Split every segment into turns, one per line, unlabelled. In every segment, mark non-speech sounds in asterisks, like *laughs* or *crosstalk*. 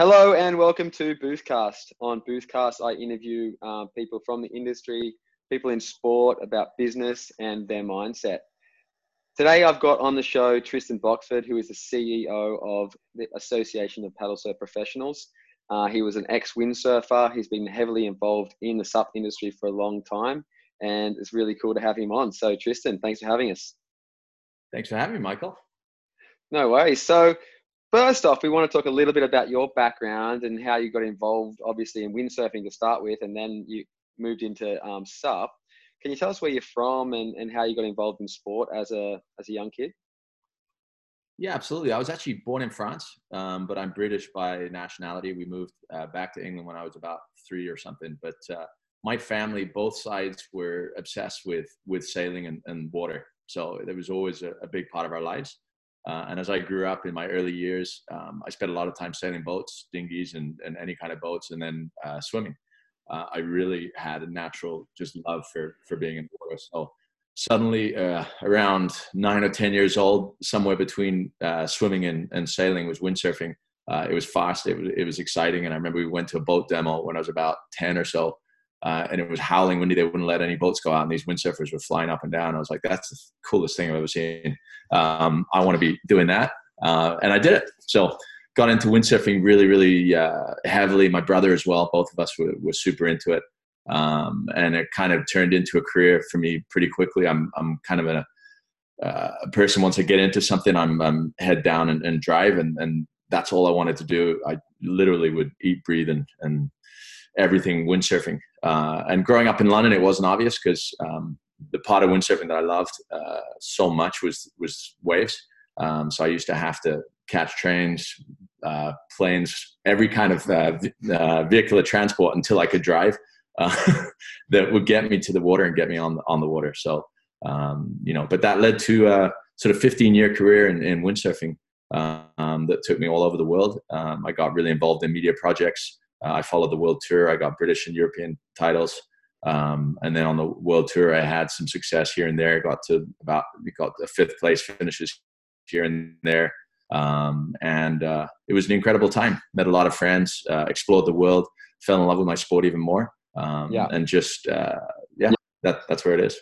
Hello and welcome to Boothcast. On Boothcast, I interview uh, people from the industry, people in sport about business and their mindset. Today, I've got on the show Tristan Boxford, who is the CEO of the Association of Paddle Surf Professionals. Uh, he was an ex windsurfer. He's been heavily involved in the SUP industry for a long time, and it's really cool to have him on. So, Tristan, thanks for having us.
Thanks for having me, Michael.
No worries. So, First off, we want to talk a little bit about your background and how you got involved, obviously, in windsurfing to start with, and then you moved into um, SUP. Can you tell us where you're from and, and how you got involved in sport as a as a young kid?
Yeah, absolutely. I was actually born in France, um, but I'm British by nationality. We moved uh, back to England when I was about three or something. But uh, my family, both sides, were obsessed with with sailing and, and water. So there was always a, a big part of our lives. Uh, and as I grew up in my early years, um, I spent a lot of time sailing boats, dinghies, and, and any kind of boats, and then uh, swimming. Uh, I really had a natural just love for for being in water. So suddenly, uh, around nine or ten years old, somewhere between uh, swimming and, and sailing was windsurfing. Uh, it was fast. It was it was exciting, and I remember we went to a boat demo when I was about ten or so, uh, and it was howling windy. They wouldn't let any boats go out, and these windsurfers were flying up and down. I was like, "That's the coolest thing I've ever seen. Um, I want to be doing that," uh, and I did it. So got into windsurfing really, really uh, heavily. My brother as well. Both of us were, were super into it, um, and it kind of turned into a career for me pretty quickly. I'm I'm kind of a, uh, a person once I get into something, I'm, I'm head down and, and drive, and, and that's all I wanted to do. I literally would eat, breathe, and and everything windsurfing. Uh, and growing up in London, it wasn't obvious because um, the part of windsurfing that I loved uh, so much was was waves. Um, so I used to have to catch trains, uh, planes, every kind of uh, uh, vehicular transport until I could drive uh, *laughs* that would get me to the water and get me on the, on the water. So um, you know, but that led to a sort of 15 year career in, in windsurfing um, that took me all over the world. Um, I got really involved in media projects. Uh, I followed the world tour. I got British and European titles. Um, and then on the world tour, I had some success here and there. Got to about we got the fifth place finishes here and there, um, and uh, it was an incredible time. Met a lot of friends, uh, explored the world, fell in love with my sport even more. Um, yeah. and just uh, yeah, that that's where it is.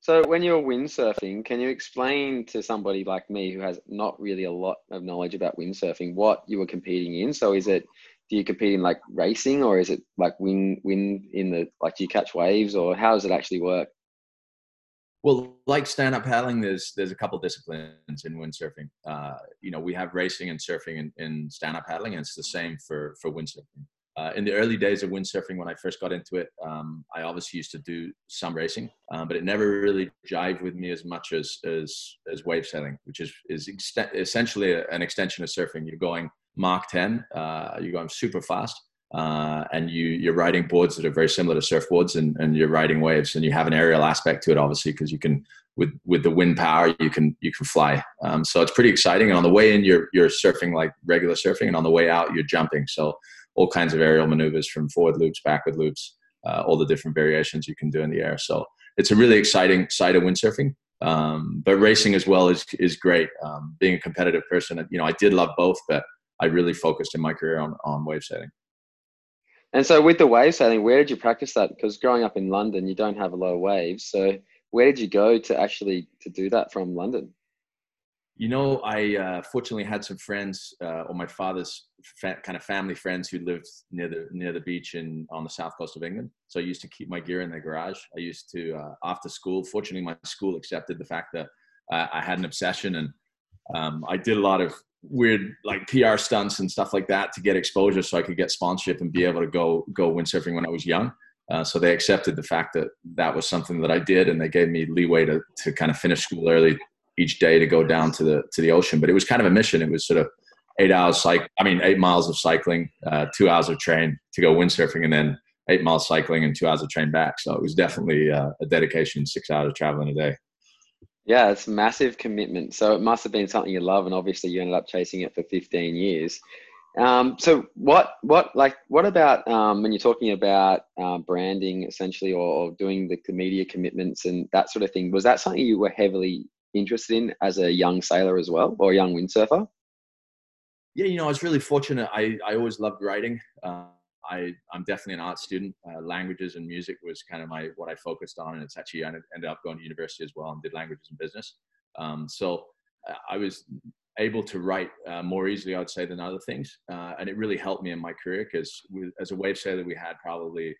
So when you're windsurfing, can you explain to somebody like me who has not really a lot of knowledge about windsurfing what you were competing in? So is it do you compete in like racing or is it like win win in the like do you catch waves or how does it actually work?
Well, like stand up paddling, there's there's a couple disciplines in windsurfing. Uh, you know, we have racing and surfing in, in stand up paddling, and it's the same for for windsurfing. Uh, in the early days of windsurfing, when I first got into it, um, I obviously used to do some racing, um, but it never really jived with me as much as as, as wave sailing, which is is essentially an extension of surfing. You're going Mach 10. Uh, you're going super fast. Uh, and you, you're riding boards that are very similar to surfboards and, and you're riding waves and you have an aerial aspect to it, obviously, because you can, with, with the wind power, you can, you can fly. Um, so it's pretty exciting. And on the way in, you're, you're surfing like regular surfing. And on the way out, you're jumping. So all kinds of aerial maneuvers from forward loops, backward loops, uh, all the different variations you can do in the air. So it's a really exciting side of windsurfing. Um, but racing as well is, is great. Um, being a competitive person, you know, I did love both, but I really focused in my career on, on wave sailing.
And so with the wave sailing, where did you practice that? Because growing up in London, you don't have a lot of waves. So where did you go to actually to do that from London?
You know, I uh, fortunately had some friends, uh, or my father's fa- kind of family friends who lived near the near the beach and on the south coast of England. So I used to keep my gear in their garage. I used to uh, after school. Fortunately, my school accepted the fact that uh, I had an obsession, and um, I did a lot of weird like PR stunts and stuff like that to get exposure so I could get sponsorship and be able to go go windsurfing when I was young. Uh, so they accepted the fact that that was something that I did, and they gave me leeway to to kind of finish school early each day to go down to the to the ocean. But it was kind of a mission. It was sort of eight hours cycle. I mean, eight miles of cycling, uh, two hours of train to go windsurfing, and then eight miles cycling and two hours of train back. So it was definitely uh, a dedication, six hours of traveling a day.
Yeah, it's massive commitment. So it must have been something you love, and obviously you ended up chasing it for 15 years. Um, so what, what, like, what about um, when you're talking about uh, branding, essentially, or, or doing the, the media commitments and that sort of thing? Was that something you were heavily interested in as a young sailor as well, or a young windsurfer?
Yeah, you know, I was really fortunate. I, I always loved writing. Uh, I, I'm definitely an art student. Uh, languages and music was kind of my what I focused on, and it's actually I ended up going to university as well and did languages and business. Um, so uh, I was able to write uh, more easily, I would say, than other things, uh, and it really helped me in my career because as a wave sailor, we had probably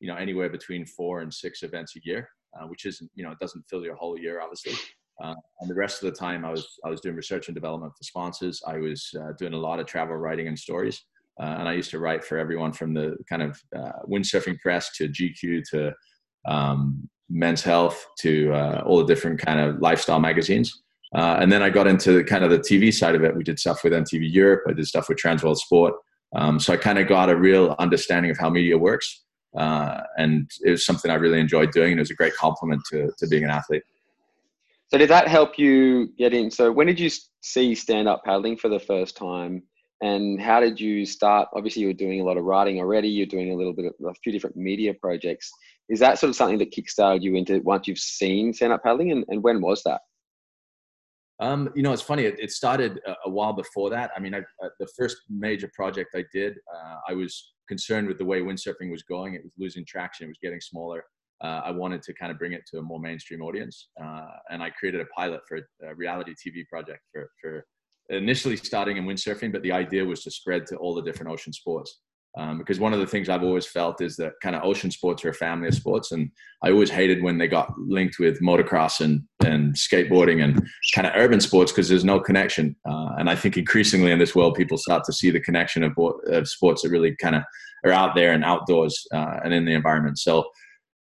you know anywhere between four and six events a year, uh, which isn't you know it doesn't fill your whole year, obviously. Uh, and the rest of the time, I was I was doing research and development for sponsors. I was doing a lot of travel writing and stories. Uh, and I used to write for everyone from the kind of uh, windsurfing press to GQ to um, Men's Health to uh, all the different kind of lifestyle magazines. Uh, and then I got into the kind of the TV side of it. We did stuff with MTV Europe. I did stuff with Transworld Sport. Um, so I kind of got a real understanding of how media works. Uh, and it was something I really enjoyed doing. And it was a great compliment to, to being an athlete.
So did that help you get in? So when did you see stand up paddling for the first time? And how did you start obviously you were doing a lot of writing already you're doing a little bit of a few different media projects is that sort of something that kickstarted you into once you've seen stand up paddling and, and when was that
um, you know, it's funny. It, it started a, a, while before that. I mean, I, uh, the first major project I did, uh, I was concerned with the way windsurfing was going. It was losing traction. It was getting smaller. Uh, I wanted to kind of bring it to a more mainstream audience, uh, and I created a pilot for a, a reality TV project for for initially starting in windsurfing, but the idea was to spread to all the different ocean sports. Um, because one of the things I've always felt is that kind of ocean sports are a family of sports, and I always hated when they got linked with motocross and and skateboarding and kind of urban sports because there's no connection. Uh, and I think increasingly in this world, people start to see the connection of, of sports that really kind of are out there and outdoors uh, and in the environment. So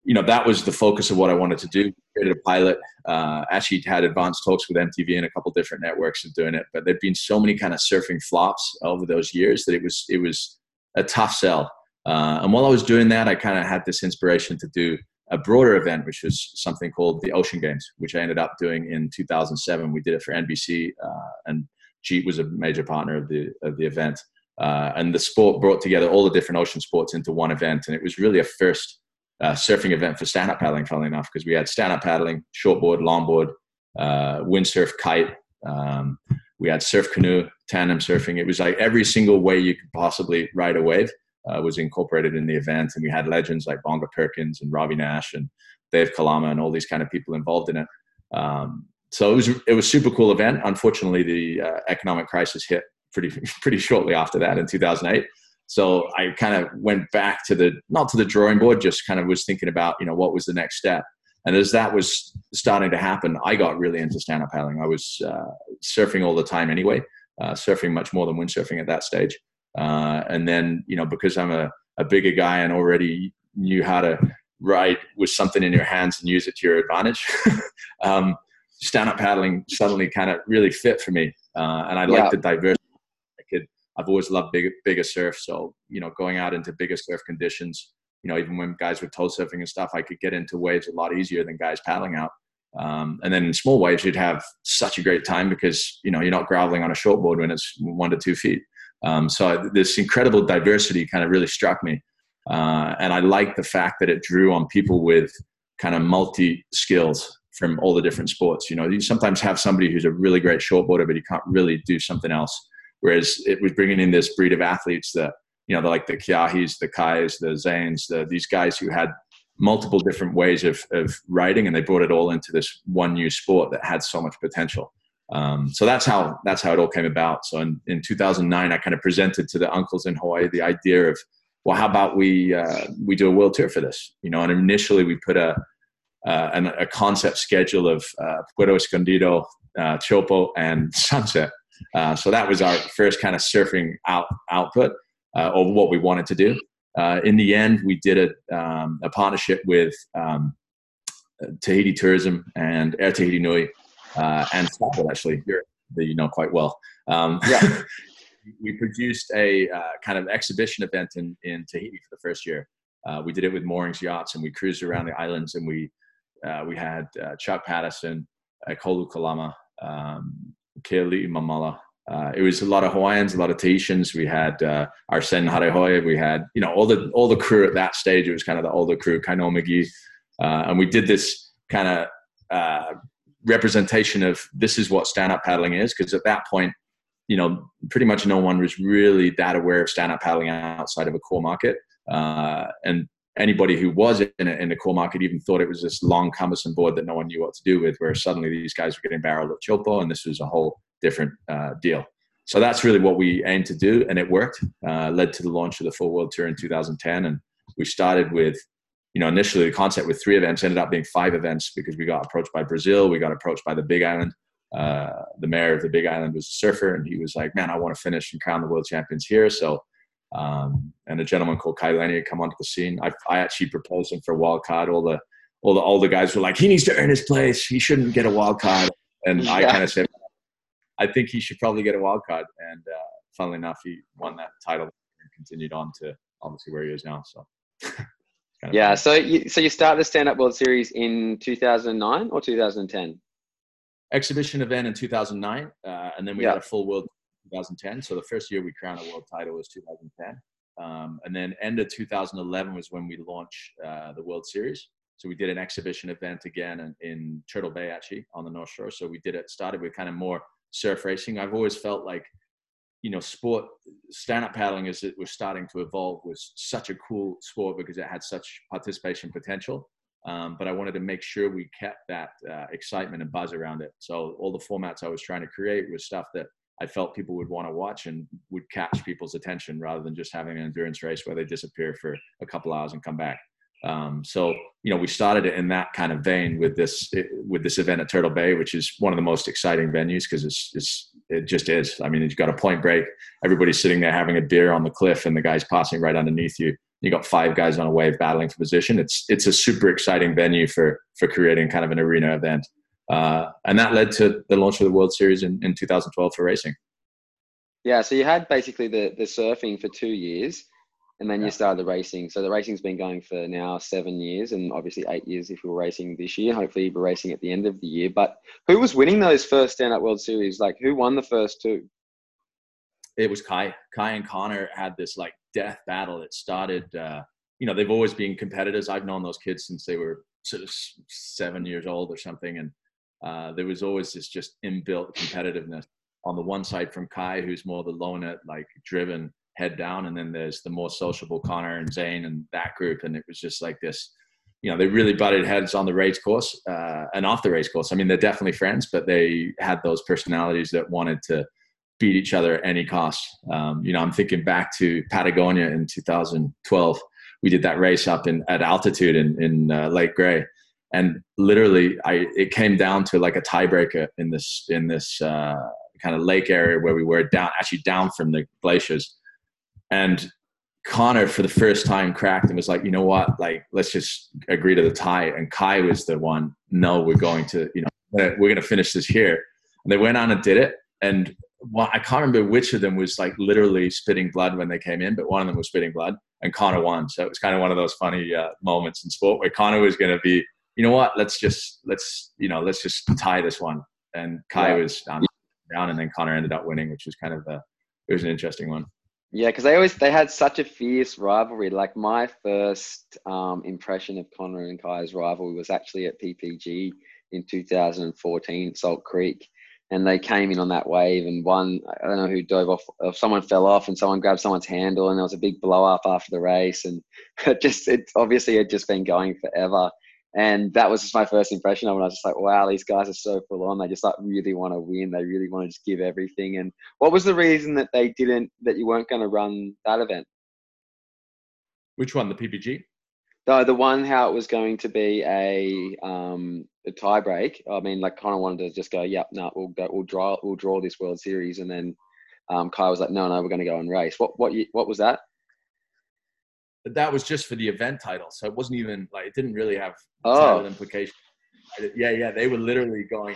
you know that was the focus of what I wanted to do. Created a pilot. Uh, actually had advanced talks with MTV and a couple different networks of doing it, but there'd been so many kind of surfing flops over those years that it was it was a tough sell. Uh, and while I was doing that, I kind of had this inspiration to do a broader event, which was something called the Ocean Games, which I ended up doing in 2007. We did it for NBC, uh, and Jeep was a major partner of the of the event. Uh, and the sport brought together all the different ocean sports into one event, and it was really a first uh, surfing event for stand up paddling, funnily enough, because we had stand up paddling, shortboard, longboard, uh, windsurf, kite. Um, we had surf canoe, tandem surfing. It was like every single way you could possibly ride a wave uh, was incorporated in the event. And we had legends like Bonga Perkins and Robby Naish and Dave Kalama and all these kind of people involved in it. Um, so it was it was super cool event. Unfortunately, the uh, economic crisis hit pretty *laughs* pretty shortly after that in 2008. So I kind of went back to the not to the drawing board, just kind of was thinking about you know what was the next step. And as that was starting to happen, I got really into stand up paddling. I was uh, surfing all the time anyway, uh, surfing much more than windsurfing at that stage. Uh, and then you know because I'm a, a bigger guy and already knew how to ride with something in your hands and use it to your advantage. *laughs* um, stand up paddling suddenly kind of really fit for me. Uh, and I like the diversity I've always loved bigger, bigger surf. So, you know, going out into bigger surf conditions, you know, even when guys were tow surfing and stuff, I could get into waves a lot easier than guys paddling out. Um, and then in small waves, you'd have such a great time because, you know, you're not groveling on a shortboard when it's one to two feet. Um, so this incredible diversity kind of really struck me. Uh, and I like the fact that it drew on people with kind of multi skills from all the different sports. You know, you sometimes have somebody who's a really great shortboarder, but he can't really do something else. Whereas it was bringing in this breed of athletes that, you know, like the Kiahis, the Kais, the Zanes, the, these guys who had multiple different ways of, of riding and they brought it all into this one new sport that had so much potential. Um, so that's how that's how it all came about. So in, in 2009, I kind of presented to the uncles in Hawaii the idea of, well, how about we uh, we do a world tour for this? You know, and initially we put a uh, an, a concept schedule of uh, Puerto Escondido, uh, Chopo, and *laughs* Sunset, uh, so that was our first kind of surfing out output uh, of what we wanted to do. Uh, in the end, we did a, um, a partnership with um, Tahiti Tourism and Air Tahiti Nui uh, and actually, here that you know quite well. Um, yeah. *laughs* we produced a uh, kind of exhibition event in, in Tahiti for the first year. Uh, we did it with Moorings Yachts and we cruised around the islands and we we had Chuck Patterson, Kolu Kalama, um, Kealii Mamala. Uh, it was a lot of Hawaiians, a lot of Tahitians. We had uh, Arsene Harehoe. We had, you know, all the all the crew at that stage. It was kind of the older crew, Kainoa McGee, uh, and we did this kind of uh, representation of this is what stand up paddling is. Because at that point, you know, pretty much no one was really that aware of stand up paddling outside of a core market. Uh, and anybody who was in, a, in the core market even thought it was this long, cumbersome board that no one knew what to do with, where suddenly these guys were getting barreled at Chilpo, and this was a whole different uh, deal. So that's really what we aimed to do, and it worked. Uh, led to the launch of the full world tour in 2010, and we started with, you know, initially the concept with three events ended up being five events because we got approached by Brazil, we got approached by the Big Island. Uh, the mayor of the Big Island was a surfer, and he was like, "Man, I want to finish and crown the world champions here." So um, and a gentleman called Kai Lenny had come onto the scene. I, I actually proposed him for a wild card. All the all the all the guys were like, he needs to earn his place. He shouldn't get a wild card. And yeah. I kind of said, I think he should probably get a wild card. And uh, funnily enough, he won that title and continued on to obviously where he is now. So. *laughs*
yeah. So you, so you start the Stand Up World Series in 2009 or 2010?
Exhibition event in 2009, uh, and then we yeah. had a full world 2010. So the first year we crowned a world title was 2010. Um, and then end of 2011 was when we launched uh, the World Series. So we did an exhibition event again in, in, Turtle Bay, actually, on the North Shore. So we did it, started with kind of more surf racing. I've always felt like, you know, sport, stand-up paddling as it was starting to evolve was such a cool sport because it had such participation potential. Um, but I wanted to make sure we kept that uh, excitement and buzz around it. So all the formats I was trying to create was stuff that I felt people would want to watch and would catch people's attention rather than just having an endurance race where they disappear for a couple hours and come back. Um, so you know, we started it in that kind of vein with this with this event at Turtle Bay, which is one of the most exciting venues because it's, it's it just is. I mean, you've got a point break, everybody's sitting there having a beer on the cliff, and the guy's passing right underneath you. You got five guys on a wave battling for position. It's it's a super exciting venue for for creating kind of an arena event. Uh, and that led to the launch of the World Series in, in 2012 for racing.
Yeah, so you had basically the, the surfing for two years, and then yeah. you started the racing. So the racing's been going for now seven years, and obviously eight years if you're racing this year. Hopefully, you'll be racing at the end of the year. But who was winning those first Stand Up World Series? Like, who won the first two?
It was Kai. Kai and Connor had this like death battle. It started. Uh, you know, they've always been competitors. I've known those kids since they were sort of seven years old or something, and uh, there was always this just inbuilt competitiveness on the one side from Kai, who's more the loner, like driven head down, and then there's the more sociable Connor and Zane and that group, and it was just like this. You know, they really butted heads on the race course uh, and off the race course. I mean, they're definitely friends, but they had those personalities that wanted to beat each other at any cost. Um, you know, I'm thinking back to Patagonia in 2012. We did that race up in at altitude in in uh, Lake Gray, and literally I it came down to like a tiebreaker in this in this uh, kind of lake area where we were down actually down from the glaciers and Connor for the first time cracked and was like, you know what, like let's just agree to the tie. And Kai was the one, no, we're going to, you know, we're going to finish this here. And they went on and did it. And well, I can't remember which of them was like literally spitting blood when they came in, but one of them was spitting blood, and Connor won. So it was kind of one of those funny uh, moments in sport where Connor was going to be you know what? Let's just let's you know let's just tie this one. And Kai yeah. was um, down, and then Connor ended up winning, which was kind of a it was an interesting one.
Yeah, because they always they had such a fierce rivalry. Like my first um, impression of Connor and Kai's rivalry was actually at PPG in 2014, Salt Creek, and they came in on that wave. And one I don't know who dove off. Uh, someone fell off, and someone grabbed someone's handle, and there was a big blow up after the race. And *laughs* it just it obviously had just been going forever. And that was just my first impression of it. I was just like, wow, these guys are so full on. They just like really want to win. They really want to just give everything. And what was the reason that they didn't, that you weren't going to run that event?
Which one? The PPG?
The, the one how it was going to be a um a tie break. I mean, like kind of wanted to just go, yep, no, we'll go, we'll draw, we'll draw this World Series, and then um, Kai was like, no, no, we're going to go and race. What what what was that?
But that was just for the event title. So it wasn't even like it didn't really have oh. title implications. Yeah, yeah, they were literally going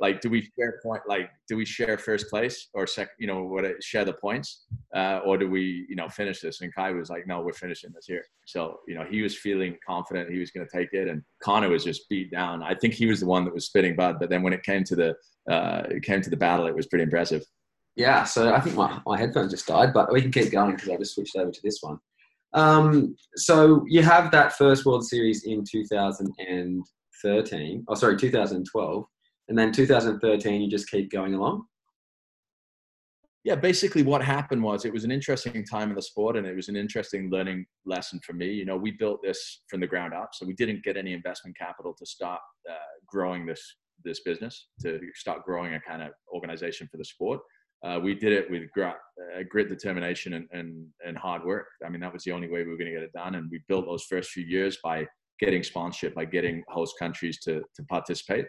like, do we share point? Like, do we share first place or second? You know, what share the points, uh, or do we, you know, finish this? And Kai was like, no, we're finishing this here. So you know, he was feeling confident he was going to take it, and Connor was just beat down. I think he was the one that was spitting bud, but then when it came to the uh, it came to the battle, it was pretty impressive.
Yeah, so I think my, my headphones just died, but we can keep going because I just switched over to this one. Um, so you have that first World Series in 2013. Oh, sorry, 2012, and then 2013 you just keep going along.
yeah, basically what happened was it was an interesting time in the sport and it was an interesting learning lesson for me. You know, we built this from the ground up, so we didn't get any investment capital to start uh, growing this this business, to start growing a kind of organization for the sport. Uh, we did it with grit, uh, grit determination, and, and, and hard work. I mean, that was the only way we were going to get it done. And we built those first few years by getting sponsorship, by getting host countries to, to participate.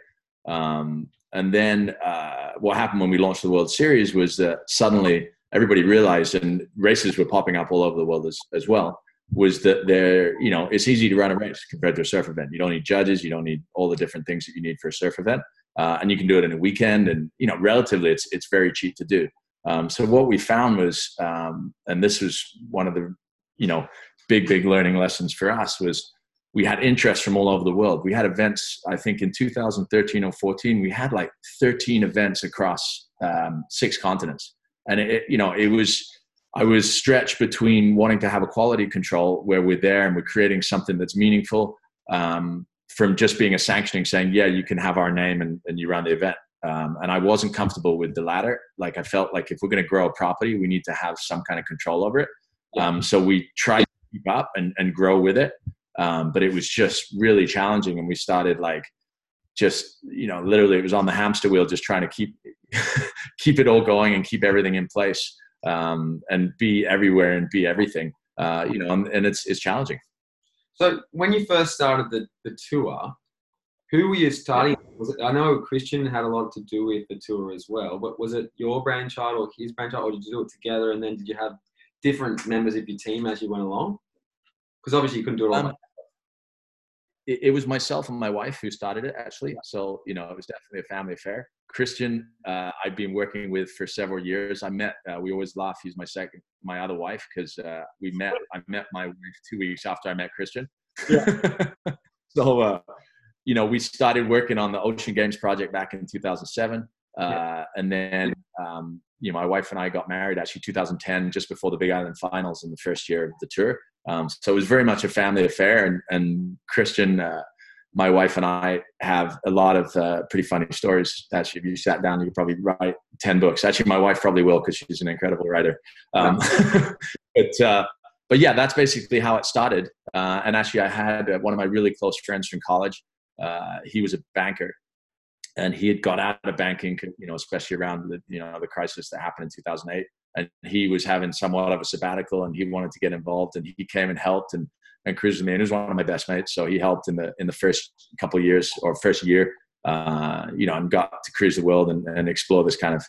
Um, and then uh, what happened when we launched the World Series was that suddenly everybody realized, and races were popping up all over the world as, as well, was that there, you know, it's easy to run a race compared to a surf event. You don't need judges, you don't need all the different things that you need for a surf event, uh, and you can do it in a weekend. And you know, relatively, it's it's very cheap to do. Um, so what we found was, um, and this was one of the, you know, big big learning lessons for us was we had interest from all over the world. We had events, I think in 2013 or 14, we had like 13 events across um, six continents. And it, you know, it was, I was stretched between wanting to have a quality control where we're there and we're creating something that's meaningful um, from just being a sanctioning saying, yeah, you can have our name and, and you run the event. Um, and I wasn't comfortable with the latter. Like I felt like if we're going to grow a property, we need to have some kind of control over it. Um, so we tried to keep up and, and grow with it. Um, but it was just really challenging, and we started like just you know literally it was on the hamster wheel, just trying to keep *laughs* keep it all going and keep everything in place um, and be everywhere and be everything. Uh, you know, and, and it's it's challenging.
So when you first started the, the tour, who were you starting? Was it, I know Christian had a lot to do with the tour as well, but was it your brainchild or his brainchild, or did you do it together? And then did you have different members of your team as you went along? Because obviously you couldn't do it all. Um,
it, it, was myself and my wife who started it actually. So, you know, it was definitely a family affair. Christian, uh, I've been working with for several years. I met, uh, we always laugh, he's my second, my other wife, because uh, we met, I met my wife two weeks after I met Christian. Yeah. *laughs* so, uh, you know, we started working on the Ocean Games project back in 2007. Yeah. Uh, and then, um, you know, my wife and I got married actually 2010, just before the Big Island Finals in the first year of the tour. Um, so it was very much a family affair. And, and Christian, uh, my wife and I have a lot of uh, pretty funny stories. Actually, if you sat down, you could probably write 10 books. Actually, my wife probably will because she's an incredible writer. Um, *laughs* but, uh, but yeah, that's basically how it started. Uh, and actually, I had uh, one of my really close friends from college. Uh, he was a banker and he had got out of banking, you know, especially around the, you know, the crisis that happened in 2008 and he was having somewhat of a sabbatical and he wanted to get involved and he came and helped and and cruised with me. And he was one of my best mates so he helped in the in the first couple of years or first year uh, you know and got to cruise the world and, and explore this kind of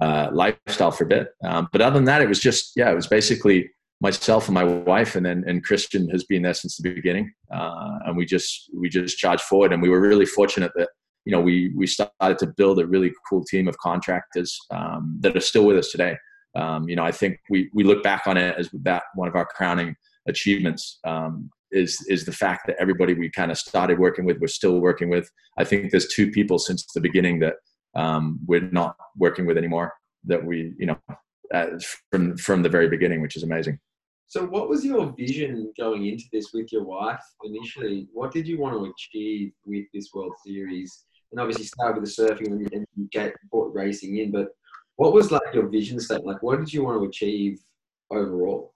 uh, lifestyle for a bit. Um, but other than that it was just yeah it was basically myself and my wife and then and christian has been there since the beginning. Uh, and we just we just charged forward and we were really fortunate that you know we we started to build a really cool team of contractors um, that are still with us today um, you know, I think we we look back on it as that one of our crowning achievements um, is is the fact that everybody we kind of started working with, we're still working with. I think there's two people since the beginning that um, we're not working with anymore. That we, you know, uh, from from the very beginning, which is amazing.
So, what was your vision going into this with your wife initially? What did you want to achieve with this World Series? And obviously, start with the surfing and then you get brought racing in, but what was like your vision statement? Like, what did you want to achieve overall?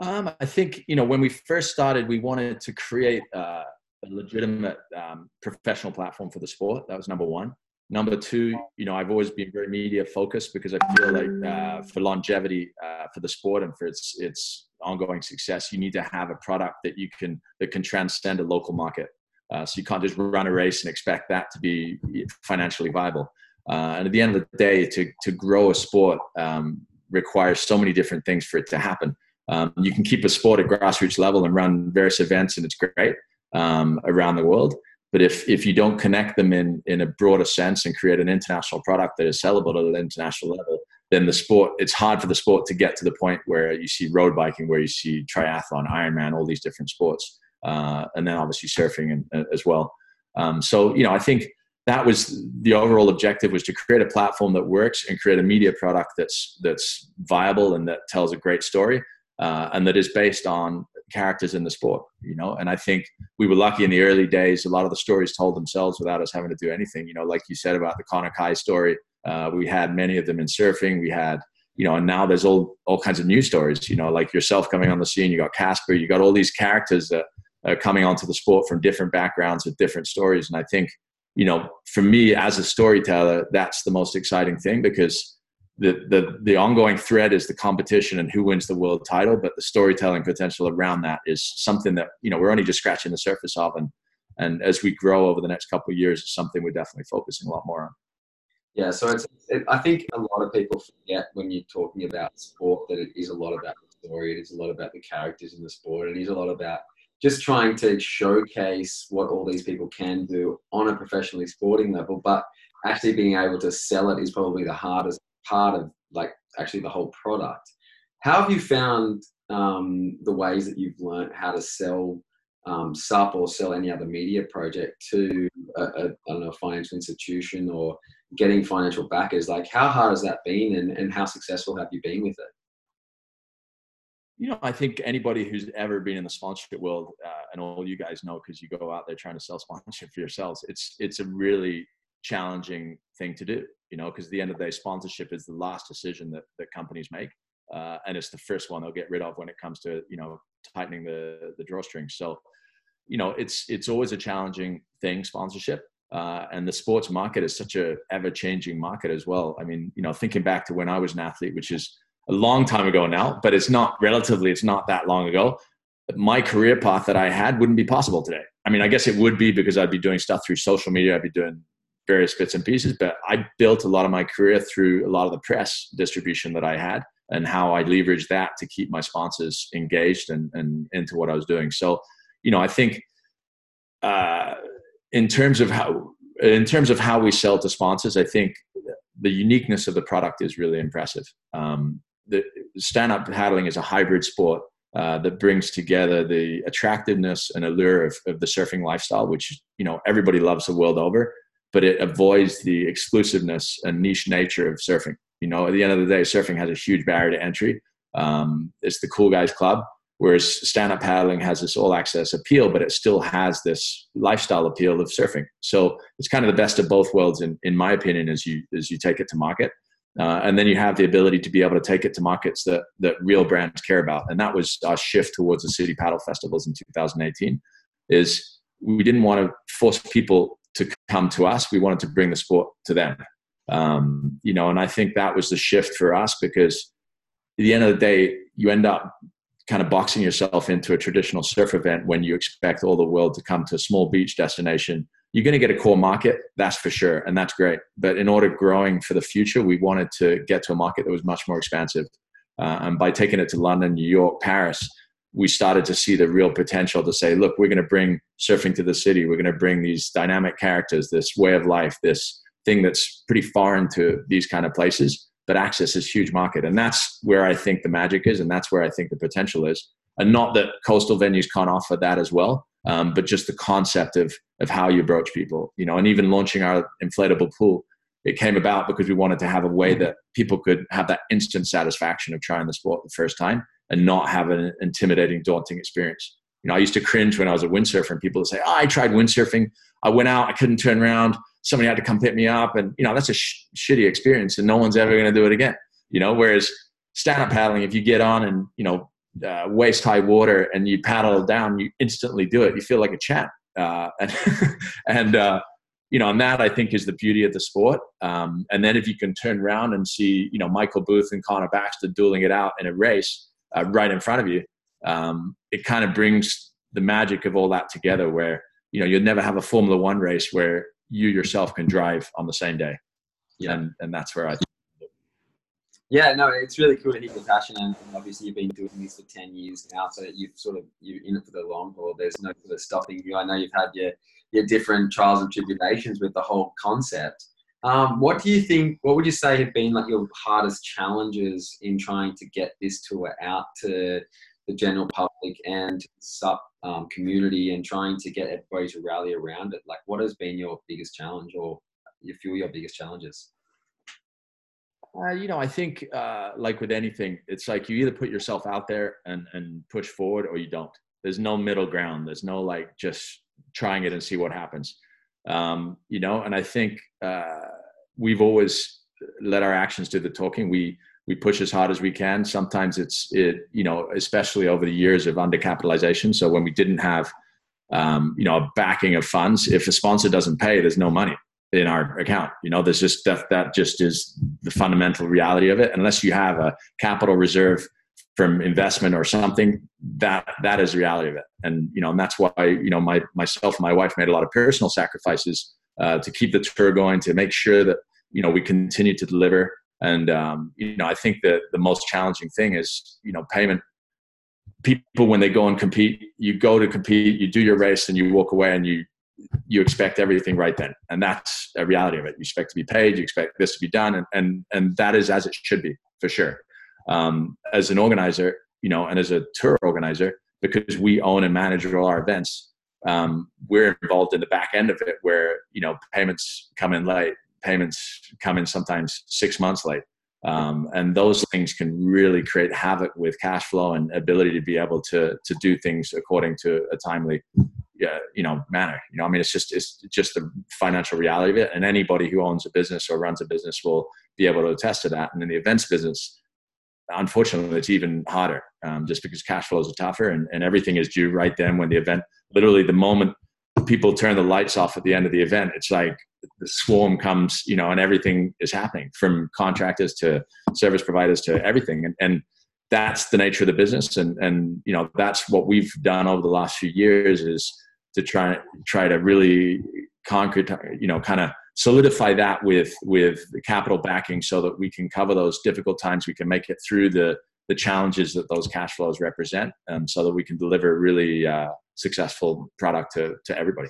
Um, I think you know when we first started, we wanted to create uh, a legitimate um, professional platform for the sport. That was number one. Number two, you know, I've always been very media focused because I feel like uh, for longevity uh, for the sport and for its its ongoing success, you need to have a product that you can that can transcend a local market. Uh, so you can't just run a race and expect that to be financially viable. Uh, and at the end of the day, to, to grow a sport um, requires so many different things for it to happen. Um, you can keep a sport at grassroots level and run various events, and it's great um, around the world. But if, if you don't connect them in, in a broader sense and create an international product that is sellable at an international level, then the sport, it's hard for the sport to get to the point where you see road biking, where you see triathlon, Ironman, all these different sports, uh, and then obviously surfing and, uh, as well. Um, so, you know, I think that was the overall objective was to create a platform that works and create a media product that's that's viable and that tells a great story uh, and that is based on characters in the sport you know and i think we were lucky in the early days a lot of the stories told themselves without us having to do anything you know like you said about the Connor Kai story Uh, we had many of them in surfing. We had, you know, and now there's all all kinds of new stories. You know, like yourself coming on the scene. You got Casper. You got all these characters that are coming onto the sport from different backgrounds with different stories. And I think, you know, for me as a storyteller, that's the most exciting thing because the, the the ongoing thread is the competition and who wins the world title, but the storytelling potential around that is something that you know we're only just scratching the surface of, and and as we grow over the next couple of years, it's something we're definitely focusing a lot more on.
Yeah, so it's it, I think a lot of people forget when you're talking about sport that it is a lot about the story, it is a lot about the characters in the sport, it is a lot about just trying to showcase what all these people can do on a professionally sporting level, but actually being able to sell it is probably the hardest part of like actually the whole product. How have you found um, the ways that you've learned how to sell um, SUP or sell any other media project to a, a, I don't know, a financial institution or getting financial backers? Like, how hard has that been, and, and how successful have you been with it?
You know, I think anybody who's ever been in the sponsorship world, uh, and all you guys know because you go out there trying to sell *laughs* sponsorship for yourselves, it's it's a really challenging thing to do you know, because at the end of the day, sponsorship is the last decision that, that companies make. Uh, and it's the first one they'll get rid of when it comes to, you know, tightening the, the drawstrings. So, you know, it's, it's always a challenging thing, sponsorship. Uh, and the sports market is such a ever changing market as well. I mean, you know, thinking back to when I was an athlete, which is a long time ago now, but it's not relatively, it's not that long ago. My career path that I had wouldn't be possible today. I mean, I guess it would be because I'd be doing stuff through social media. I'd be doing various bits and pieces. But I built a lot of my career through a lot of the press distribution that I had and how I leveraged that to keep my sponsors engaged and, and into what I was doing. So, you know, I think uh, in terms of how in terms of how we sell to sponsors, I think the uniqueness of the product is really impressive. Um, the stand-up paddling is a hybrid sport uh, that brings together the attractiveness and allure of, of the surfing lifestyle, which you know everybody loves the world over, but it avoids the exclusiveness and niche nature of surfing. You know, at the end of the day, surfing has a huge barrier to entry. Um, it's the cool guys club, whereas stand-up paddling has this all-access appeal, but it still has this lifestyle appeal of surfing. So it's kind of the best of both worlds, in, in my opinion, as you as you take it to market. Uh, and then you have the ability to be able to take it to markets that that real brands care about. And that was our shift towards the city paddle festivals in 2018. Is we didn't want to force people to come to us. We wanted to bring the sport to them. Um, you know, and I think that was the shift for us because at the end of the day, you end up kind of boxing yourself into a traditional surf event when you expect all the world to come to a small beach destination. You're going to get a core market, that's for sure, and that's great. But in order growing for the future, we wanted to get to a market that was much more expansive. Uh, and by taking it to London, New York, Paris, we started to see the real potential to say, look, we're going to bring surfing to the city. We're going to bring these dynamic characters, this way of life, this thing that's pretty foreign to these kind of places, but access is huge market. And that's where I think the magic is, and that's where I think the potential is. And not that coastal venues can't offer that as well, um, but just the concept of of how you approach people, you know, and even launching our inflatable pool. It came about because we wanted to have a way that people could have that instant satisfaction of trying the sport the first time and not have an intimidating, daunting experience. You know, I used to cringe when I was a windsurfer and people would say, oh, I tried windsurfing. I went out, I couldn't turn around. Somebody had to come pick me up. And, you know, that's a sh- shitty experience and no one's ever going to do it again. You know, whereas stand up paddling, if you get on and, you know, uh, waist high water and you paddle down, you instantly do it. You feel like a champ. Uh, and, *laughs* and uh, you know, and that I think is the beauty of the sport. Um, and then if you can turn around and see, you know, Michael Booth and Connor Baxter dueling it out in a race, uh, right in front of you, um, it kind of brings the magic of all that together. Where you know you'd never have a Formula One race where you yourself can drive on the same day. Yeah, and, and that's where I.
Yeah, no, it's really cool to hear your passion, and obviously you've been doing this for ten years now, so you've sort of you're in it for the long haul. There's no sort of stopping you. I know you've had your your different trials and tribulations with the whole concept. Um, what do you think? What would you say have been like your hardest challenges in trying to get this tour out to the general public and SUP um, community, and trying to get everybody to rally around it? Like, what has been your biggest challenge, or you feel your biggest challenges?
Uh, you know, I think uh, like with anything, it's like you either put yourself out there and and push forward, or you don't. There's no middle ground. There's no like just trying it and see what happens um, you know and i think uh, we've always let our actions do the talking. We we push as hard as we can. Sometimes it's it you know especially over the years of undercapitalization. So when we didn't have um, you know a backing of funds, if a sponsor doesn't pay, there's no money in our account. You know, there's just that that just is the fundamental reality of it. Unless you have a capital reserve from investment or something, that that is the reality of it. And you know, and that's why you know my myself and my wife made a lot of personal sacrifices uh, to keep the tour going, to make sure that you know we continue to deliver. And um, you know, I think that the most challenging thing is you know payment. People when they go and compete, you go to compete, you do your race, and you walk away, and you you expect everything right then. And that's a reality of it. You expect to be paid you expect this to be done and and, and that is as it should be for sure. Um, as an organizer you know and as a tour organizer because we own and manage all our events um, we're involved in the back end of it where you know payments come in late payments come in sometimes six months late. Um, and those things can really create havoc with cash flow and ability to be able to to do things according to a timely yeah, you know manner you know i mean it's just it's just the financial reality of it. And anybody who owns a business or runs a business will be able to attest to that. And in the events business unfortunately it's even harder um, just because cash flows are tougher and, and everything is due right then when the event literally the moment people turn the lights off at the end of the event it's like the swarm comes you know and everything is happening from contractors to service providers to everything. And, and that's the nature of the business. And and you know that's what we've done over the last few years is to try try to really concrete, you know, kind of solidify that with with the capital backing, so that we can cover those difficult times. We can make it through the the challenges that those cash flows represent, um, so that we can deliver a really uh, successful product to to everybody.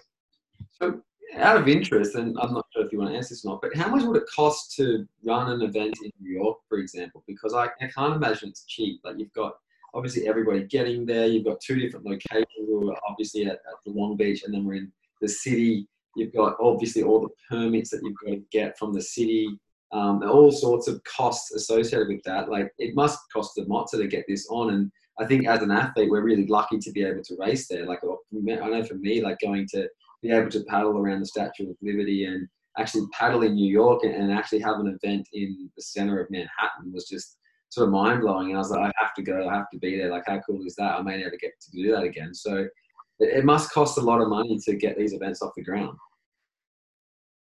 So, out of interest, and I'm not sure if you want to answer this or not, but how much would it cost to run an event in New York, for example? Because I, I can't imagine it's cheap. Like you've got obviously everybody getting there. You've got two different locations. We were obviously at, at the Long Beach, and then we're in the city. You've got obviously all the permits that you've got to get from the city. Um, all sorts of costs associated with that. Like it must cost a lot to get this on. And I think as an athlete, we're really lucky to be able to race there. Like I know for me, like going to be able to paddle around the Statue of Liberty and actually paddle in New York and, actually have an event in the center of Manhattan was just sort of mind blowing. And I was like, I have to go, I have to be there. Like, how cool is that? I may never get to do that again. So it, must cost a lot of money to get these events off the ground.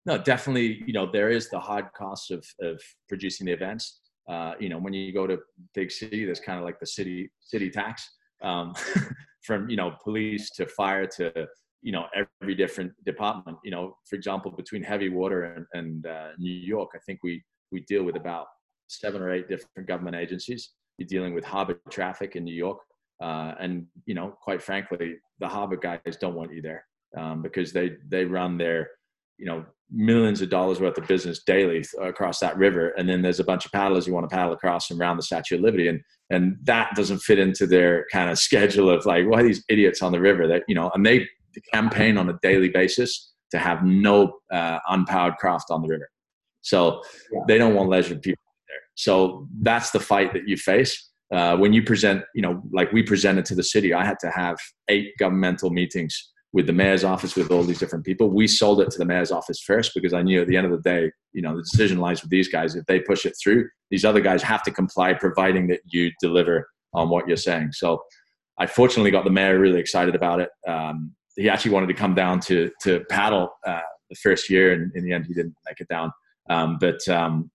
No, definitely. You know, there is the hard cost of of producing the events. Uh, you know, when you go to big city, there's kind of like the city city tax um, *laughs* from you know police to fire to you know every different department. You know, for example, between heavy water and, and uh, New York, I think we we deal with about seven or eight different government agencies. You're dealing with harbor traffic in New York, uh, and you know, quite frankly, the harbor guys don't want you there um, because they they run their you know millions of dollars worth of business daily across that river, and then there's a bunch of paddlers you want to paddle across and around the Statue of Liberty, and and that doesn't fit into their kind of schedule of like, why these idiots on the river that you know, and they campaign on a daily basis to have no uh, unpowered craft on the river. So yeah. they don't want leisure people so that's the fight that you face. Uh, when you present, you know, like we presented to the city, I had to have eight governmental meetings with the mayor's office with all these different people. We sold it to the mayor's office first because I knew at the end of the day, you know, the decision lies with these guys. If they push it through, these other guys have to comply, providing that you deliver on what you're saying. So I fortunately got the mayor really excited about it. Um, he actually wanted to come down to to paddle uh, the first year, and in the end, he didn't make it down. Um, but um,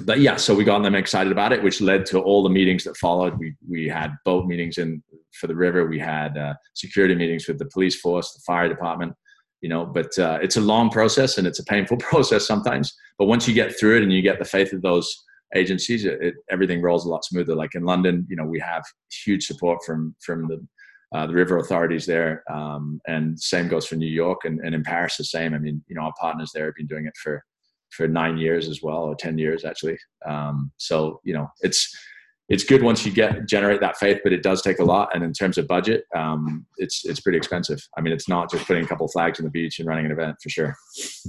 but yeah, so we got them excited about it, which led to all the meetings that followed. We we had boat meetings in for the river. We had uh, security meetings with the police force, the fire department. You know, but uh, it's a long process and it's a painful *laughs* process sometimes. But once you get through it and you get the faith of those agencies, it, it, everything rolls a lot smoother. Like in London, you know, we have huge support from from the uh, the river authorities there, um, and same goes for New York and, and in Paris the same. I mean, you know, our partners there have been doing it for for nine years as well, or ten years actually. Um, so you know, it's it's good once you get generate that faith, but it does take a lot. And in terms of budget, um, it's it's pretty expensive. I mean, it's not just putting a couple flags on the beach and running an event for sure.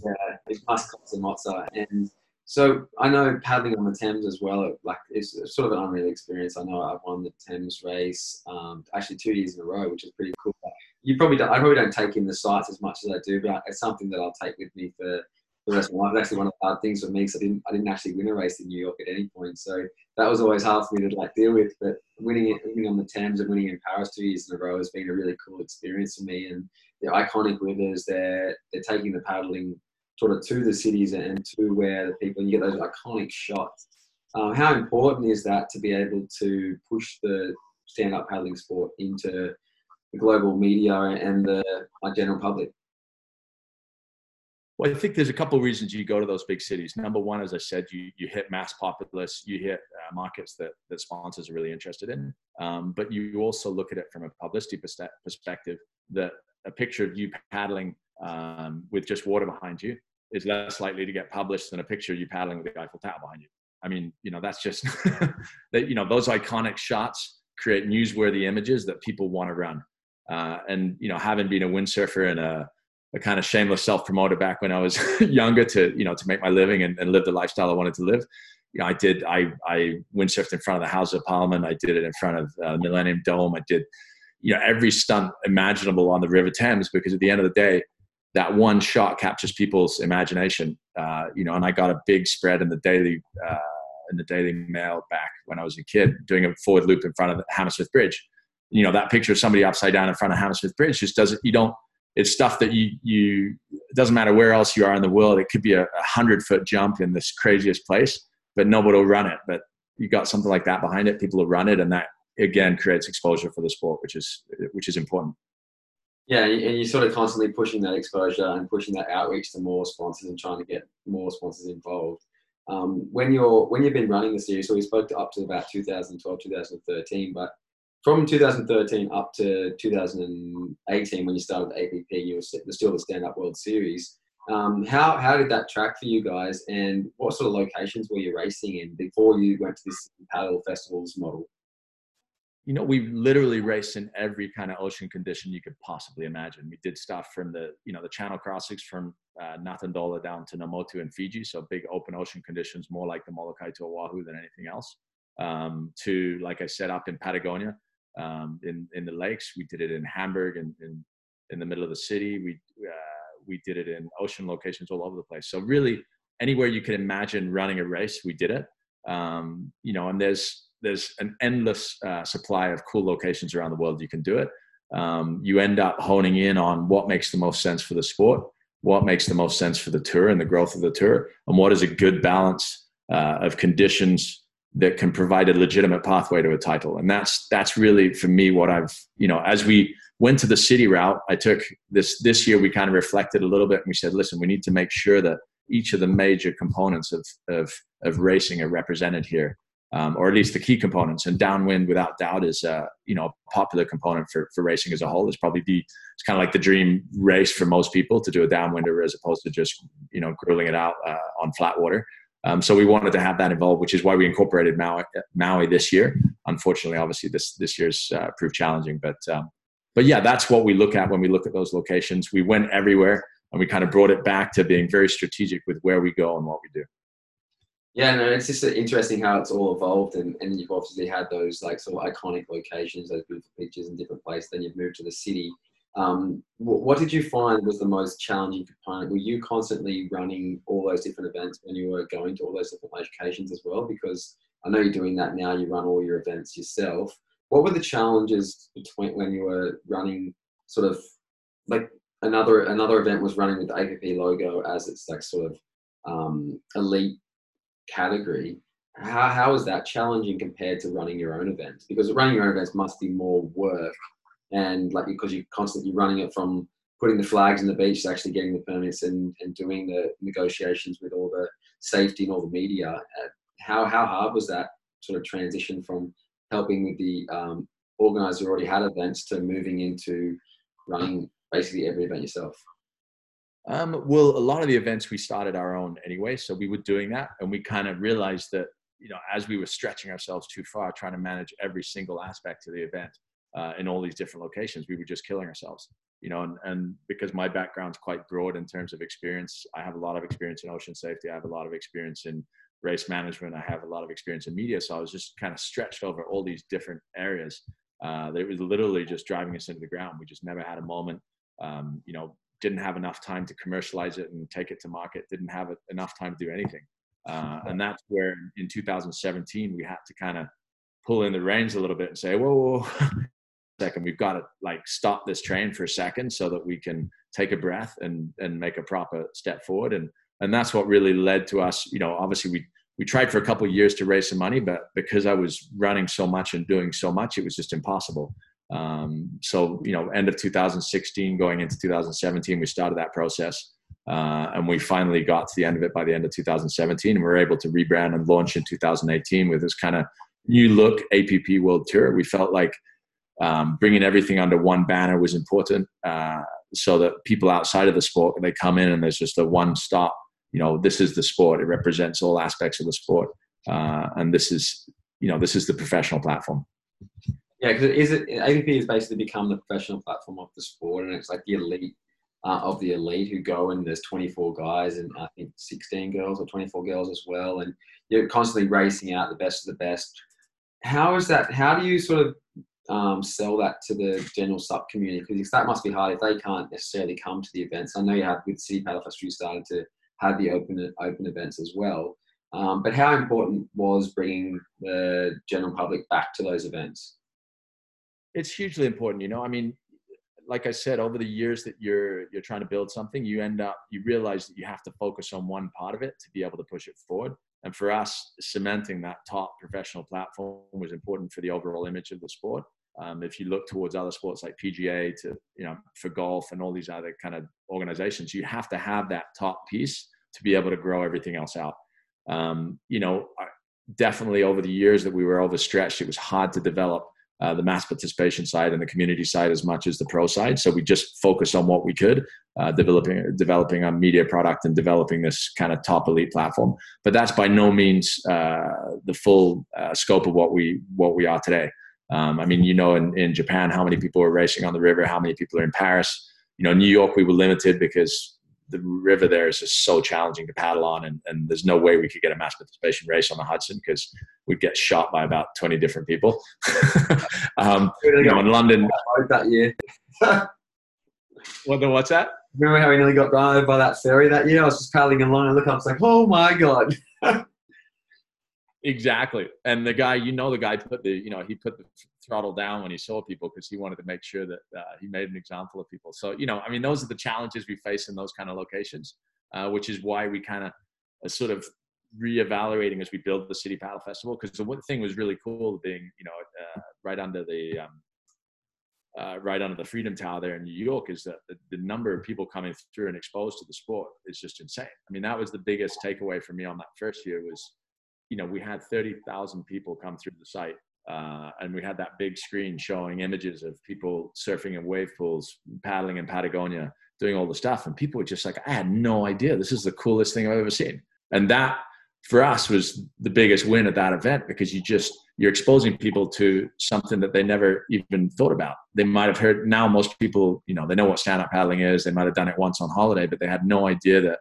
Yeah, it must cost a lot. And so I know paddling on the Thames as well. Like it's sort of an unreal experience. I know I've won the Thames race um, actually two years in a row, which is pretty cool. You probably don't, I probably don't take in the sights as much as I do, but it's something that I'll take with me for It's actually one of the hard things for me because I didn't I didn't actually win a race in New York at any point. So that was always hard for me to like deal with. But winning it, winning on the Thames and winning in Paris two years in a row has been a really cool experience for me. And the iconic rivers, they're they're taking the paddling sort of to the cities and to where the people and you get those iconic shots. Um, how important is that to be able to push the stand-up paddling sport into the global media and the general public?
Well, I think there's a couple of reasons you go to those big cities. Number one, as I said, you you hit mass populace, you hit uh, markets that that sponsors are really interested in. Um, but you also look at it from a publicity perspective. That a picture of you paddling um, with just water behind you is less likely to get published than a picture of you paddling with the Eiffel Tower behind you. I mean, you know, that's just *laughs* that. You know, those iconic shots create newsworthy images that people want to run. Uh, and you know, having been a windsurfer and a a kind of shameless self-promoter back when I was *laughs* younger to you know to make my living and, and, live the lifestyle I wanted to live. You know, I did I I windsurfed in front of the House of Parliament. I did it in front of uh, Millennium Dome. I did you know every stunt imaginable on the River Thames because at the end of the day, that one shot captures people's imagination. Uh, you know, and I got a big spread in the Daily uh, in the Daily Mail back when I was a kid, doing a forward loop in front of Hammersmith Bridge. You know, that picture of somebody upside down in front of Hammersmith Bridge just doesn't. You don't it's stuff that you you it doesn't matter where else you are in the world. It could be a, a hundred foot jump in this craziest place, but nobody will run it. But you got something like that behind it, people will run it, and that again creates exposure for the sport, which is which is important.
Yeah, and you're sort of constantly pushing that exposure and pushing that outreach to more sponsors and trying to get more sponsors involved. Um, when you're when you've been running the series, so we spoke to up to about 2012, 2013, but from 2013 up to 2018 when you started the APP, you were still the Stand Up World Series. Um, how how did that track for you guys, and what sort of locations were you racing in before you went to this paddle festivals model?
You know, we literally raced in every kind of ocean condition you could possibly imagine. We did stuff from the you know the channel crossings from uh, Natadola down to Namotu and Fiji, so big open ocean conditions, more like the Molokai to Oahu than anything else. Um, to like I said, up in Patagonia, um, in in the lakes. We did it in Hamburg and in, in the middle of the city. We uh, we did it in ocean locations all over the place. So really, anywhere you can imagine running a race, we did it. Um, you know, and there's there's an endless uh, supply of cool locations around the world you can do it. Um, you end up honing in on what makes the most sense for the sport, what makes the most sense for the tour and the growth of the tour, and what is a good balance uh, of conditions that can provide a legitimate pathway to a title. And that's that's really for me what I've you know as we went to the city route, I took this this year we kind of reflected a little bit and we said, listen, we need to make sure that each of the major components of of, of racing are represented here. Um, or at least the key components. And downwind, without doubt, is uh, you know a popular component for, for racing as a whole. It's probably the it's kind of like the dream race for most people to do a downwinder as opposed to just you know grilling it out uh, on flat water. Um, so we wanted to have that involved, which is why we incorporated Maui, Maui this year. Unfortunately, obviously this this year's uh, proved challenging, but um, but yeah, that's what we look at when we look at those locations. We went everywhere, and we kind of brought it back to being very strategic with where we go and what we do.
Yeah, no, it's just interesting how it's all evolved, and, and you've obviously had those like sort of iconic locations, those beautiful pictures in different places. Then you've moved to the city, um, what did you find was the most challenging component? Were you constantly running all those different events when you were going to all those different locations as well? Because I know you're doing that now. You run all your events yourself. What were the challenges between when you were running sort of like another another event was running with the APP logo as its like sort of um, elite category. How, how is that challenging compared to running your own events? Because running your own events must be more work and like because you're constantly running it from putting the flags in the beach to actually getting the permits and, and doing the negotiations with all the safety and all the media. Uh, how how hard was that sort of transition from helping with the um, organizer already had events to moving into running basically every event yourself?
Um, well, a lot of the events we started our own anyway, so we were doing that, and we kind of realized that you know as we were stretching ourselves too far, trying to manage every single aspect of the event, uh, in all these different locations, we were just killing ourselves. You know, and, and because my background's quite broad in terms of experience, I have a lot of experience in ocean safety. I have a lot of experience in race management. I have a lot of experience in media. So I was just kind of stretched over all these different areas. Uh, it was literally just driving us into the ground. We just never had a moment, um, you know, didn't have enough time to commercialize it and take it to market. Didn't have enough time to do anything. Uh, and that's where in 2017 we had to kind of pull in the reins a little bit and say, whoa, whoa, whoa. *laughs* second, we've got to like stop this train for a second so that we can take a breath and and make a proper step forward. And and that's what really led to us. You know, obviously we we tried for a couple years to raise some money, but because I was running so much and doing so much, it was just impossible. Um, so you know, end of 2016, going into 2017, we started that process. Uh, and we finally got to the end of it by the end of 2017 and we were able to rebrand and launch in 2018 with this kind of new look APP World Tour. We felt like um, bringing everything under one banner was important uh, so that people outside of the sport, they come in and there's just a one stop, you know, this is the sport. It represents all aspects of the sport. Uh, and this is, you know, this is the professional platform.
Yeah, because is it APP has basically become the professional platform of the sport, and it's like the elite uh, of the elite who go and there's 24 guys and I think 16 girls or 24 girls as well, and you're constantly racing out the best of the best. How is that? How do you sort of um, sell that to the general SUP community? Because that must be hard if they can't necessarily come to the events. I know you have with City Paddle Festival, you started to have the open open events as well. Um, but how important was bringing the general public back to those events?
It's hugely important. You know, I mean, like I said, over the years that you're you're trying to build something, you end up you realize that you have to focus on one part of it to be able to push it forward. And for us, cementing that top professional platform was important for the overall image of the sport. Um, if you look towards other sports like PGA to you know for golf and all these other kind of organizations, you have to have that top piece to be able to grow everything else out. Um, you know, definitely over the years that we were overstretched, it was hard to develop uh, the mass participation side and the community side as much as the pro side. So we just focused on what we could, uh, developing developing a media product and developing this kind of top elite platform. But that's by no means uh, the full uh, scope of what we what we are today. Um, I mean, you know, in, in Japan, how many people are racing on the river? How many people are in Paris? You know, New York, we were limited because the river there is just so challenging to paddle on, and, and there's no way we could get a mass participation race on the Hudson because we'd get shot by about 20 different people. *laughs* um, you know, in London *laughs*
that year. *laughs*
what the, what's that?
Remember how we nearly got run over by that ferry that year? I was just paddling along and look up, I was like, oh my god.
exactly, and the guy, you know, the guy put the, you know, he put the throttle down when he saw people because he wanted to make sure that uh, he made an example of people. So, you know, I mean, those are the challenges we face in those kind of locations, uh, which is why we kind of uh, sort of reevaluating as we build the City Paddle Festival. Because the one thing was really cool being, you know, uh, right under the um, uh, right under the Freedom Tower there in New York is that the, the, number of people coming through and exposed to the sport is just insane. I mean, that was the biggest takeaway for me on that first year was, you know, we had 30,000 people come through the site uh, and we had that big screen showing images of people surfing in wave pools, paddling in Patagonia, doing all the stuff. And people were just like, I had no idea. This is the coolest thing I've ever seen. And that for us was the biggest win at that event because you just, you're exposing people to something that they never even thought about. They might have heard, now most people, you know, they know what stand up paddling is. They might have done it once on holiday, but they had no idea that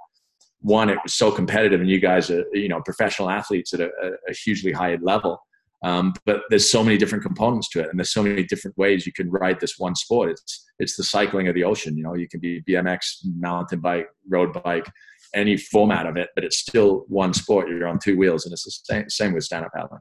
one, it was so competitive and you guys are, you know, professional athletes at a, a hugely high level um, but there's so many different components to it, and there's so many different ways you can ride this one sport. It's it's the cycling of the ocean. You know, you can be BMX, mountain bike, road bike, any format of it, but it's still one sport. You're on two wheels, and it's the same, same with stand up paddling.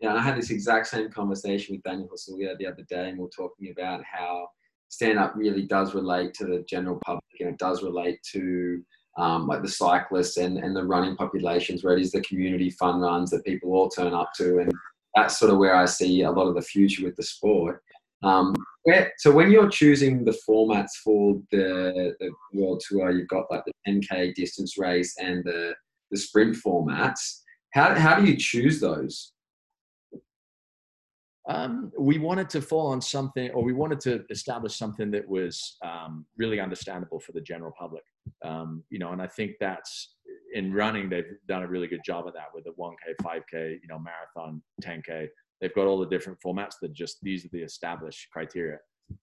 Yeah, I had this exact same conversation with Daniel Hasulyo the other day, and we are talking about how stand up really does relate to the general public, and it does relate to um, like the cyclists and, and the running populations, where it is the community fun runs that people all turn up to, and that's sort of where I see a lot of the future with the sport. Um, where, so when you're choosing the formats for the, the world tour, you've got like the 10k distance race and the the sprint formats. How how do you choose those?
Um, we wanted to fall on something, or we wanted to establish something that was um, really understandable for the general public. Um, you know, and I think that's in running, they've done a really good job of that with the 1K, 5K, you know, marathon, 10K. They've got all the different formats that just these are the established criteria.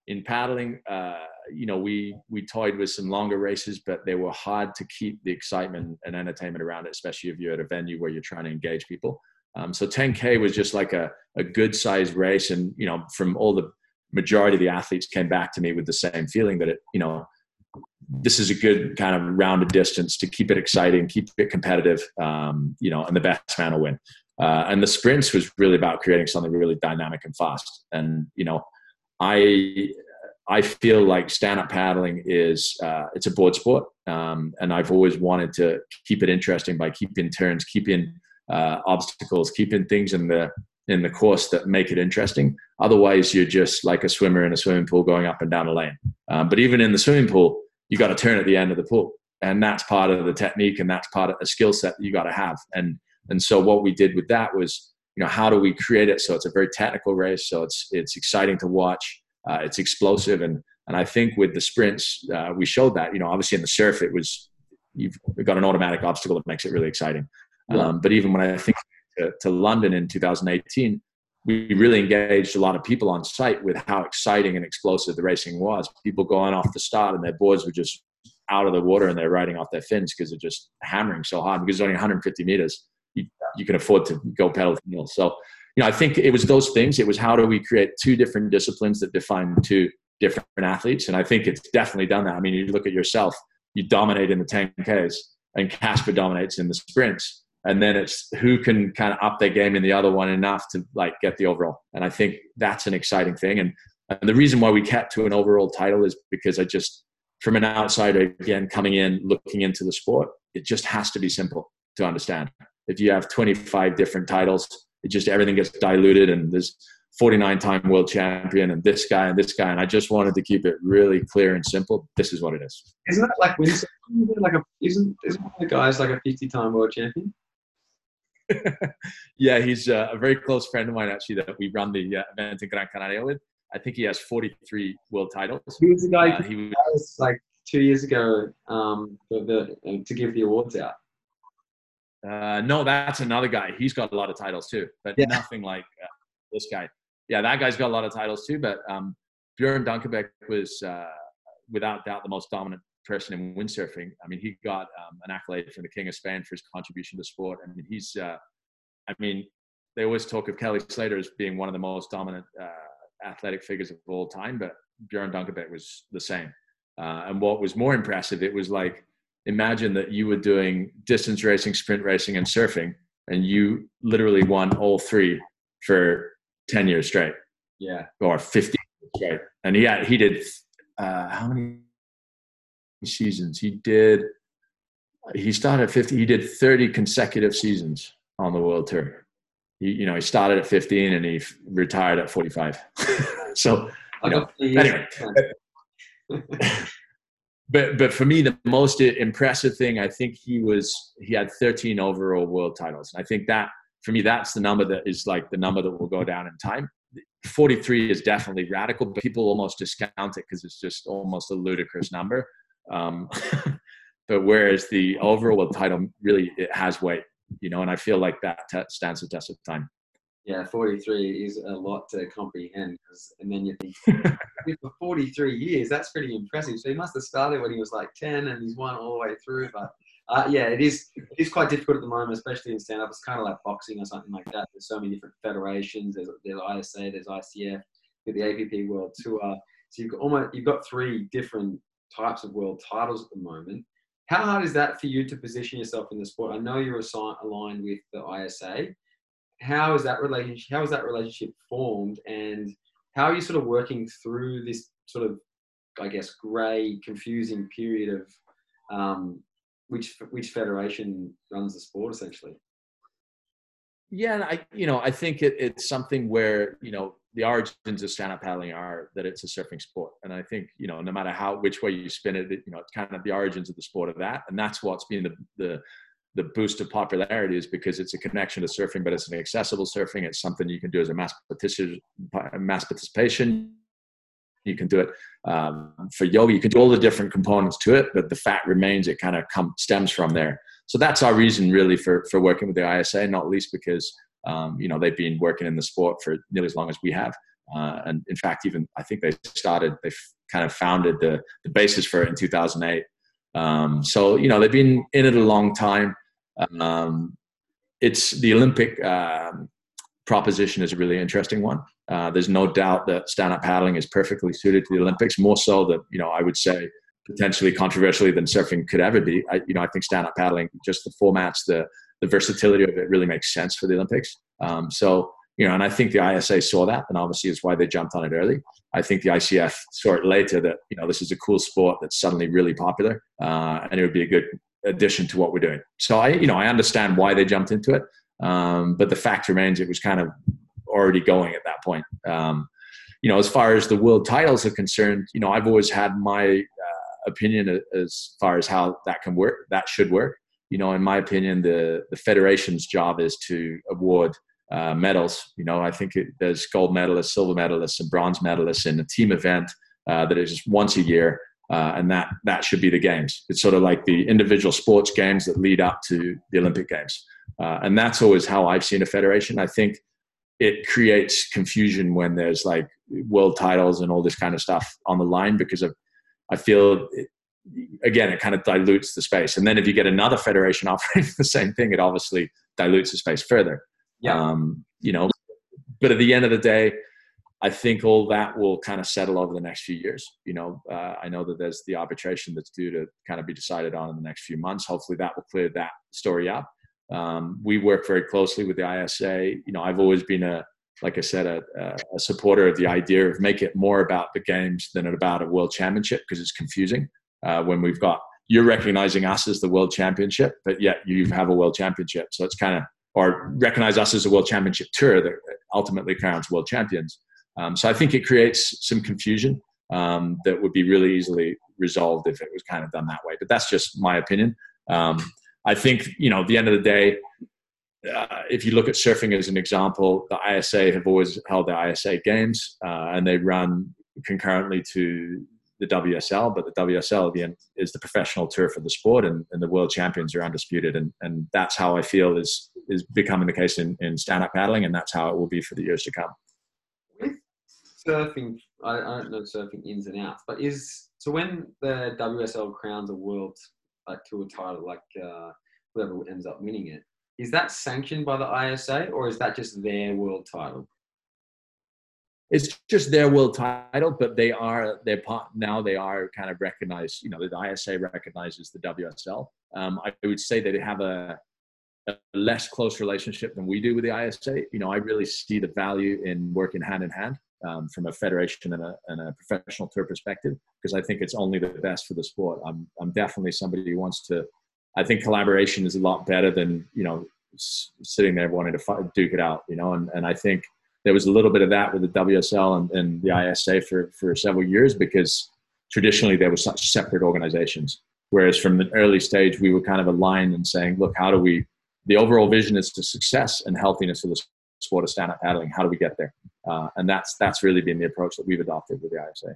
In paddling, uh, you know, we we toyed with some longer races, but they were hard to keep the excitement and entertainment around it, especially if you're at a venue where you're trying to engage people. Um, so 10K was just like a, a good sized race. And, you know, from all the majority of the athletes came back to me with the same feeling that it, you know, this is a good kind of rounded distance to keep it exciting, keep it competitive, um, you know, and the best man will win. Uh, and the sprints was really about creating something really dynamic and fast. And you know, I I feel like stand up paddling is uh, it's a board sport, um, and I've always wanted to keep it interesting by keeping turns, keeping uh, obstacles, keeping things in the in the course that make it interesting. Otherwise, you're just like a swimmer in a swimming pool going up and down a lane. Um, but even in the swimming pool, you got to turn at the end of the pool, and that's part of the technique, and that's part of the skill set that you got to have. And and so what we did with that was, you know, how do we create it so it's a very technical race, so it's it's exciting to watch, uh, it's explosive, and and I think with the sprints, uh, we showed that. You know, obviously in the surf, it was you've got an automatic obstacle that makes it really exciting. Um, but even when I think to, to London in 2018, we really engaged a lot of people on site with how exciting and explosive the racing was. People going off the start and their boards were just out of the water and they're riding off their fins because they're just hammering so hard because it's only 150 meters. You, you can afford to go pedal to the. So, you know, I think it was those things. It was how do we create two different disciplines that define two different athletes? And I think it's definitely done that. I mean, you look at yourself, you dominate in the 10Ks and Casper dominates in the sprints and then it's who can kind of up their game in the other one enough to like get the overall. And i think that's an exciting thing. And, and the reason why we kept to an overall title is because i just from an outsider again coming in looking into the sport it just has to be simple to understand. If you have 25 different titles it just everything gets diluted and there's 49 time world champion and this guy and this guy. And i just wanted to keep it really clear and simple. This is what it is.
Isn't that like like a isn't isn't the guy's like a 50 time world champion
yeah, he's uh, a very close friend of mine actually that we run the uh, event in Gran Canaria with. I think he has 43 world titles.
He was the guy uh, he was like two years ago um, the, uh, to give the awards out.
Uh, no, that's another guy. He's got a lot of titles too, but yeah. nothing like uh, this guy. Yeah, that guy's got a lot of titles too. But um, Bjorn Dunkerbeck was, uh, without doubt, the most dominant person in windsurfing. I mean, he got um, an accolade from the King of Spain for his contribution to sport. I mean, he's, uh, I mean, they always talk of Kelly Slater as being one of the most dominant uh, athletic figures of all time, but Bjorn Dunkerbeck was the same. Uh, and what was more impressive, it was like, imagine that you were doing distance racing, sprint racing, and surfing, and you literally won all three for 10 years straight.
Yeah.
Or 15 straight. And he had, he did, uh, how many seasons. He did. He started at 50. He did 30 consecutive seasons on the world tour. He, you know, he started at 15 and he retired at 45. *laughs* so, you know, anyway. *laughs* but but for me, the most impressive thing, I think he was he had 13 overall world titles. And I think that for me, that's the number that is like the number that will go down in time. 43 is definitely radical, but people almost discount it because it's just almost a ludicrous number. Um, *laughs* but whereas the overall title really it has weight, you know, and I feel like that t- stands the test of time.
Yeah, 43 is a lot to comprehend. And then you think, *laughs* for 43 years, that's pretty impressive. So he must have started when he was like 10 and he's won all the way through. But uh, yeah, it is it is quite difficult at the moment, especially in stand up. It's kind of like boxing or something like that. There's so many different federations. There's, there's ISA, there's ICF, there's the APP World Tour. So you've got almost you've got three different types of world titles at the moment. How hard is that for you to position yourself in the sport? I know you're aligned with the ISA. How is that relationship? How is that relationship formed, and how are you sort of working through this sort of, I guess, grey, confusing period of um, which which federation runs the sport essentially?
Yeah, I you know I think it, it's something where you know the origins of stand-up paddling are that it's a surfing sport, and I think you know no matter how which way you spin it, you know it's kind of the origins of the sport of that, and that's what's been the the the boost of popularity is because it's a connection to surfing, but it's an accessible surfing. It's something you can do as a mass participation. Mass participation. You can do it um, for yoga. You can do all the different components to it, but the fact remains. It kind of come, stems from there. So that's our reason, really, for for working with the ISA, not least because um, you know, they've been working in the sport for nearly as long as we have. Uh, and in fact, even I think they started, they kind of founded the, the basis for it in 2008. Um, so, you know, they've been in it a long time. Um, it's the Olympic um, proposition is a really interesting one. Uh, there's no doubt that stand-up paddling is perfectly suited to the Olympics, more so that, you know, I would say potentially controversially than surfing could ever be. I, you know, I think stand-up paddling, just the formats, the the versatility of it really makes sense for the Olympics. Um, so you know, and I think the ISA saw that, and obviously is why they jumped on it early. I think the ICF saw it later that you know this is a cool sport that's suddenly really popular, uh, and it would be a good addition to what we're doing. So I, you know, I understand why they jumped into it, um, but the fact remains it was kind of already going at that point. Um, you know, as far as the world titles are concerned, you know, I've always had my uh, opinion as far as how that can work, that should work. You know, in my opinion, the the federation's job is to award uh, medals. You know, I think it, there's gold medalists, silver medalists, and bronze medalists in a team event uh, that is once a year, uh, and that that should be the games. It's sort of like the individual sports games that lead up to the Olympic Games, uh, and that's always how I've seen a federation. I think it creates confusion when there's like world titles and all this kind of stuff on the line because of I feel. Again, it kind of dilutes the space. And then if you get another federation *laughs* offering the same thing, it obviously dilutes the space further.
Yeah.
Um, you know, but at the end of the day, I think all that will kind of settle over the next few years. You know, uh, I know that there's the arbitration that's due to kind of be decided on in the next few months. Hopefully, that will clear that story up. Um, we work very closely with the ISA. You know, I've always been a, like I said, a, a supporter of the idea of make it more about the games than about a world championship because it's confusing uh, when we've got you're recognizing us as the world championship, but yet you have a world championship. So it's kind of or recognize us as a world championship tour that ultimately crowns world champions. Um, so I think it creates some confusion um, that would be really easily resolved if it was kind of done that way. But that's just my opinion. Um, I think you know, at the end of the day, uh, if you look at surfing as an example, the ISA have always held the ISA games, uh, and they run concurrently to the WSL, but the WSL is the professional tour for the sport, and, and the world champions are undisputed, and, and that's how I feel is is becoming the case in, in stand up paddling, and that's how it will be for the years to come.
With surfing, I, I don't know surfing ins and outs, but is so when the WSL crowns a world like tour title, like uh, whoever ends up winning it, is that sanctioned by the ISA or is that just their world title?
It's just their world title, but they are they're part now. They are kind of recognized. You know, the ISA recognizes the WSL. Um, I would say they have a, a, less close relationship than we do with the ISA. You know, I really see the value in working hand in hand um, from a federation and a, and a professional tour perspective because I think it's only the best for the sport. I'm I'm definitely somebody who wants to. I think collaboration is a lot better than you know sitting there wanting to fight, duke it out. You know, and and I think there was a little bit of that with the WSL and, and the ISA for, for several years because traditionally there were such separate organizations. Whereas from an early stage, we were kind of aligned and saying, look, how do we, the overall vision is to success and healthiness for the sport of stand-up paddling. How do we get there? Uh, and that's, that's really been the approach that we've adopted with the ISA.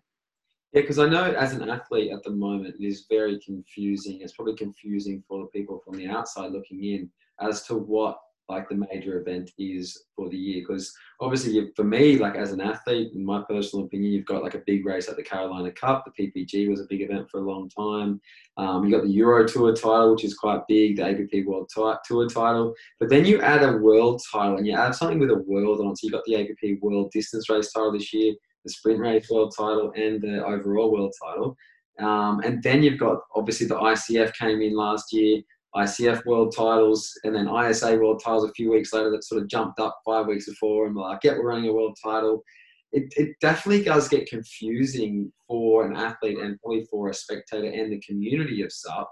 Yeah, because I know as an athlete at the moment, it is very confusing. It's probably confusing for the people from the outside looking in as to what like the major event is for the year because obviously for me like as an athlete in my personal opinion you've got like a big race at the carolina cup. The ppg was a big event for a long time. Um, you got the euro tour title which is quite big the app world tour title. But then you add a world title and you add something with a world on so you got the app world distance race title this year the sprint race world title and the overall world title. Um, and then you've got obviously the icf came in last year ICF world titles and then ISA world titles a few weeks later that sort of jumped up five weeks before and like, yeah, we're running a world title. It, it definitely does get confusing for an athlete and probably for a spectator and the community of SUP.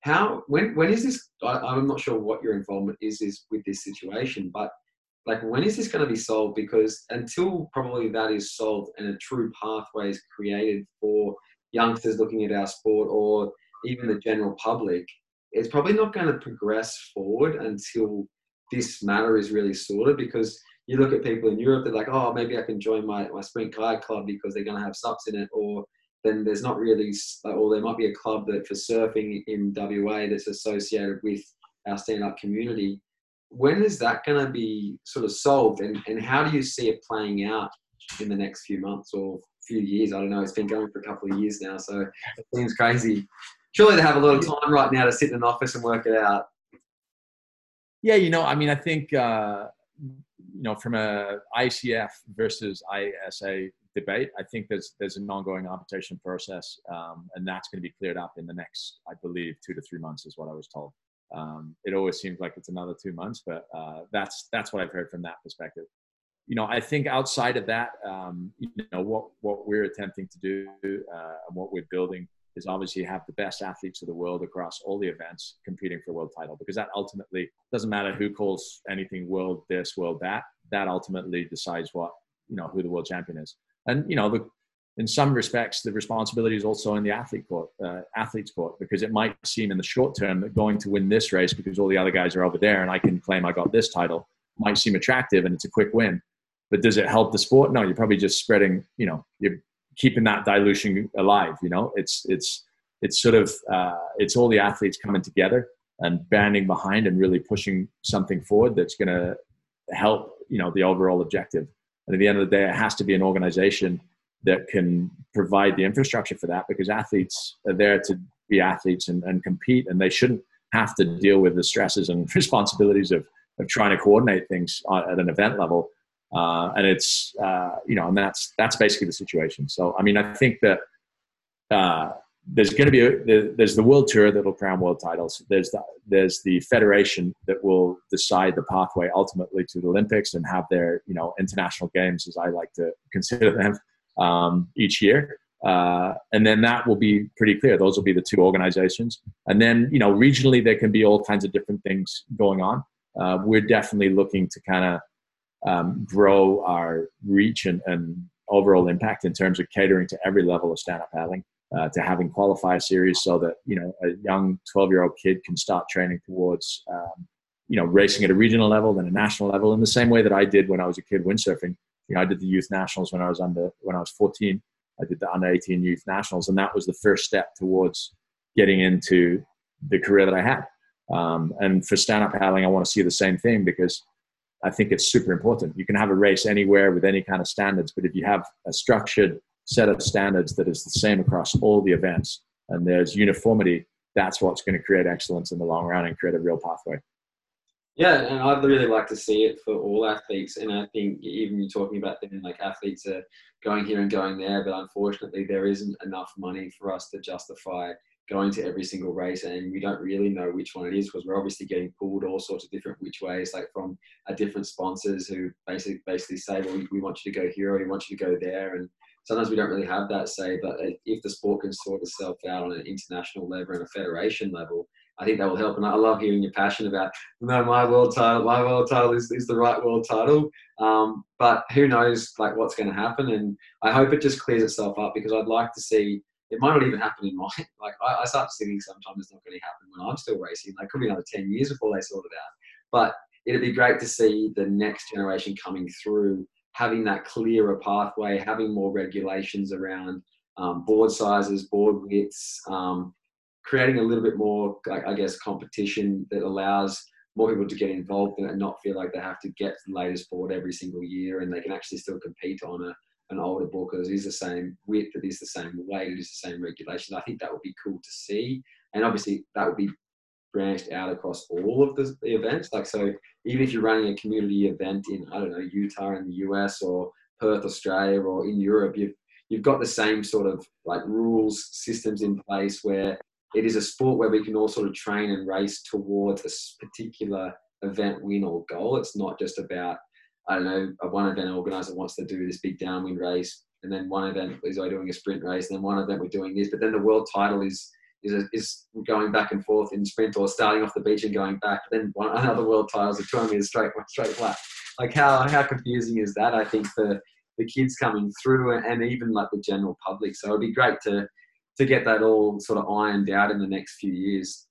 How when when is this? I, I'm not sure what your involvement is is with this situation, but like when is this going to be solved? Because until probably that is solved and a true pathway is created for youngsters looking at our sport or even the general public, it's probably not going to progress forward until this matter is really sorted because you look at people in Europe, they're like, oh, maybe I can join my, my sprint kayak club because they're going to have SUPs in it. Or then there's not really, or there might be a club that for surfing in WA that's associated with our stand up community. When is that going to be sort of solved? And, and how do you see it playing out in the next few months or few years? I don't know. It's been going for a couple of years now, so it seems crazy surely they have a lot of time right now to sit in an office and work it out.
Yeah, you know, I mean, I think uh, you know from a ICF versus ISA debate. I think there's there's an ongoing arbitration process, um, and that's going to be cleared up in the next, I believe, two to three months is what I was told. Um, it always seems like it's another two months, but uh, that's that's what I've heard from that perspective. You know, I think outside of that, um, you know, what what we're attempting to do uh, and what we're building is obviously have the best athletes of the world across all the events competing for world title because that ultimately doesn't matter who calls anything world this world that that ultimately decides what you know who the world champion is. And you know the in some respects the responsibility is also in the athlete court uh, athlete's court because it might seem in the short term that going to win this race because all the other guys are over there and i can claim i got this title might seem attractive and it's a quick win. But does it help the sport? No you're probably just spreading you know you're keeping that dilution alive. You know, it's it's it's sort of uh, it's all the athletes coming together and banding behind and really pushing something forward that's going to help you know the overall objective. And at the end of the day, it has to be an organization that can provide the infrastructure for that because athletes are there to be athletes and, and compete, and they shouldn't have to deal with the stresses and *laughs* responsibilities of, of trying to coordinate things at an event level uh, and it's uh, you know, and that's that's basically the situation. So I mean, I think that uh, there's going to be a, there's the world tour that will crown world titles. There's the there's the federation that will decide the pathway ultimately to the Olympics and have their you know international games, as I like to consider them, um, each year. Uh, and then that will be pretty clear. Those will be the two organizations. And then, you know, regionally, there can be all kinds of different things going on. Uh, we're definitely looking to kind of um, grow our reach and, and, overall impact in terms of catering to every level of stand-up paddling, uh, to having qualifier series so that you know a young 12-year-old kid can start training towards um, you know racing at a regional level, then a national level, in the same way that I did when I was a kid windsurfing. You know, I did the youth nationals when I was under when I was 14. I did the under 18 youth nationals, and that was the first step towards getting into the career that I had. Um, and for stand-up paddling, I want to see the same thing because I think it's super important. You can have a race anywhere with any kind of standards, but if you have a structured set of standards that is the same across all the events and there's uniformity, that's what's going to create excellence in the long run and create a real pathway.
Yeah, and I'd really like to see it for all athletes. And I think even you're talking about them, like athletes are going here and going there, but unfortunately, there isn't enough money for us to justify going to every single race and we don't really know which one it is because we're obviously getting pulled all sorts of different which ways like from our different sponsors who basically basically say well we, we want you to go here or we want you to go there and sometimes we don't really have that say but if the sport can sort itself out on an international level and a federation level I think that will help. And I love hearing your passion about, no, my world title, my world title is, is the right world title. Um, but who knows like what's going to happen. And I hope it just clears itself up because I'd like to see it might not even happen in my *laughs* like I, I start thinking sometimes it's not going to happen when I'm still racing. Like could be another ten years before they sort it out. But it'd be great to see the next generation coming through, having that clearer pathway, having more regulations around um, board sizes, board widths, um, creating a little bit more, I guess, competition that allows more people to get involved and not feel like they have to get the latest board every single year and they can actually still compete on a an older book it is the same width, it is the same weight, it is the same regulations. I think that would be cool to see. And obviously that would be branched out across all of the, the events. Like so even if you're running a community event in, I don't know, Utah in the US or Perth, Australia or in Europe, you've you've got the same sort of like rules, systems in place where it is a sport where we can all sort of train and race towards a particular event win or goal. It's not just about I don't know, a one event organizer wants to do this big downwind race, and then one event is I doing a sprint race, and then one event we're doing this, but then the world title is is, is going back and forth in sprint or starting off the beach and going back. Then one *laughs* another world title is a 200 meters straight *laughs* straight flat. Like how how confusing is that? I think for the kids coming through and even like the general public. So it'd be great to to get that all sort of ironed out in the next few years.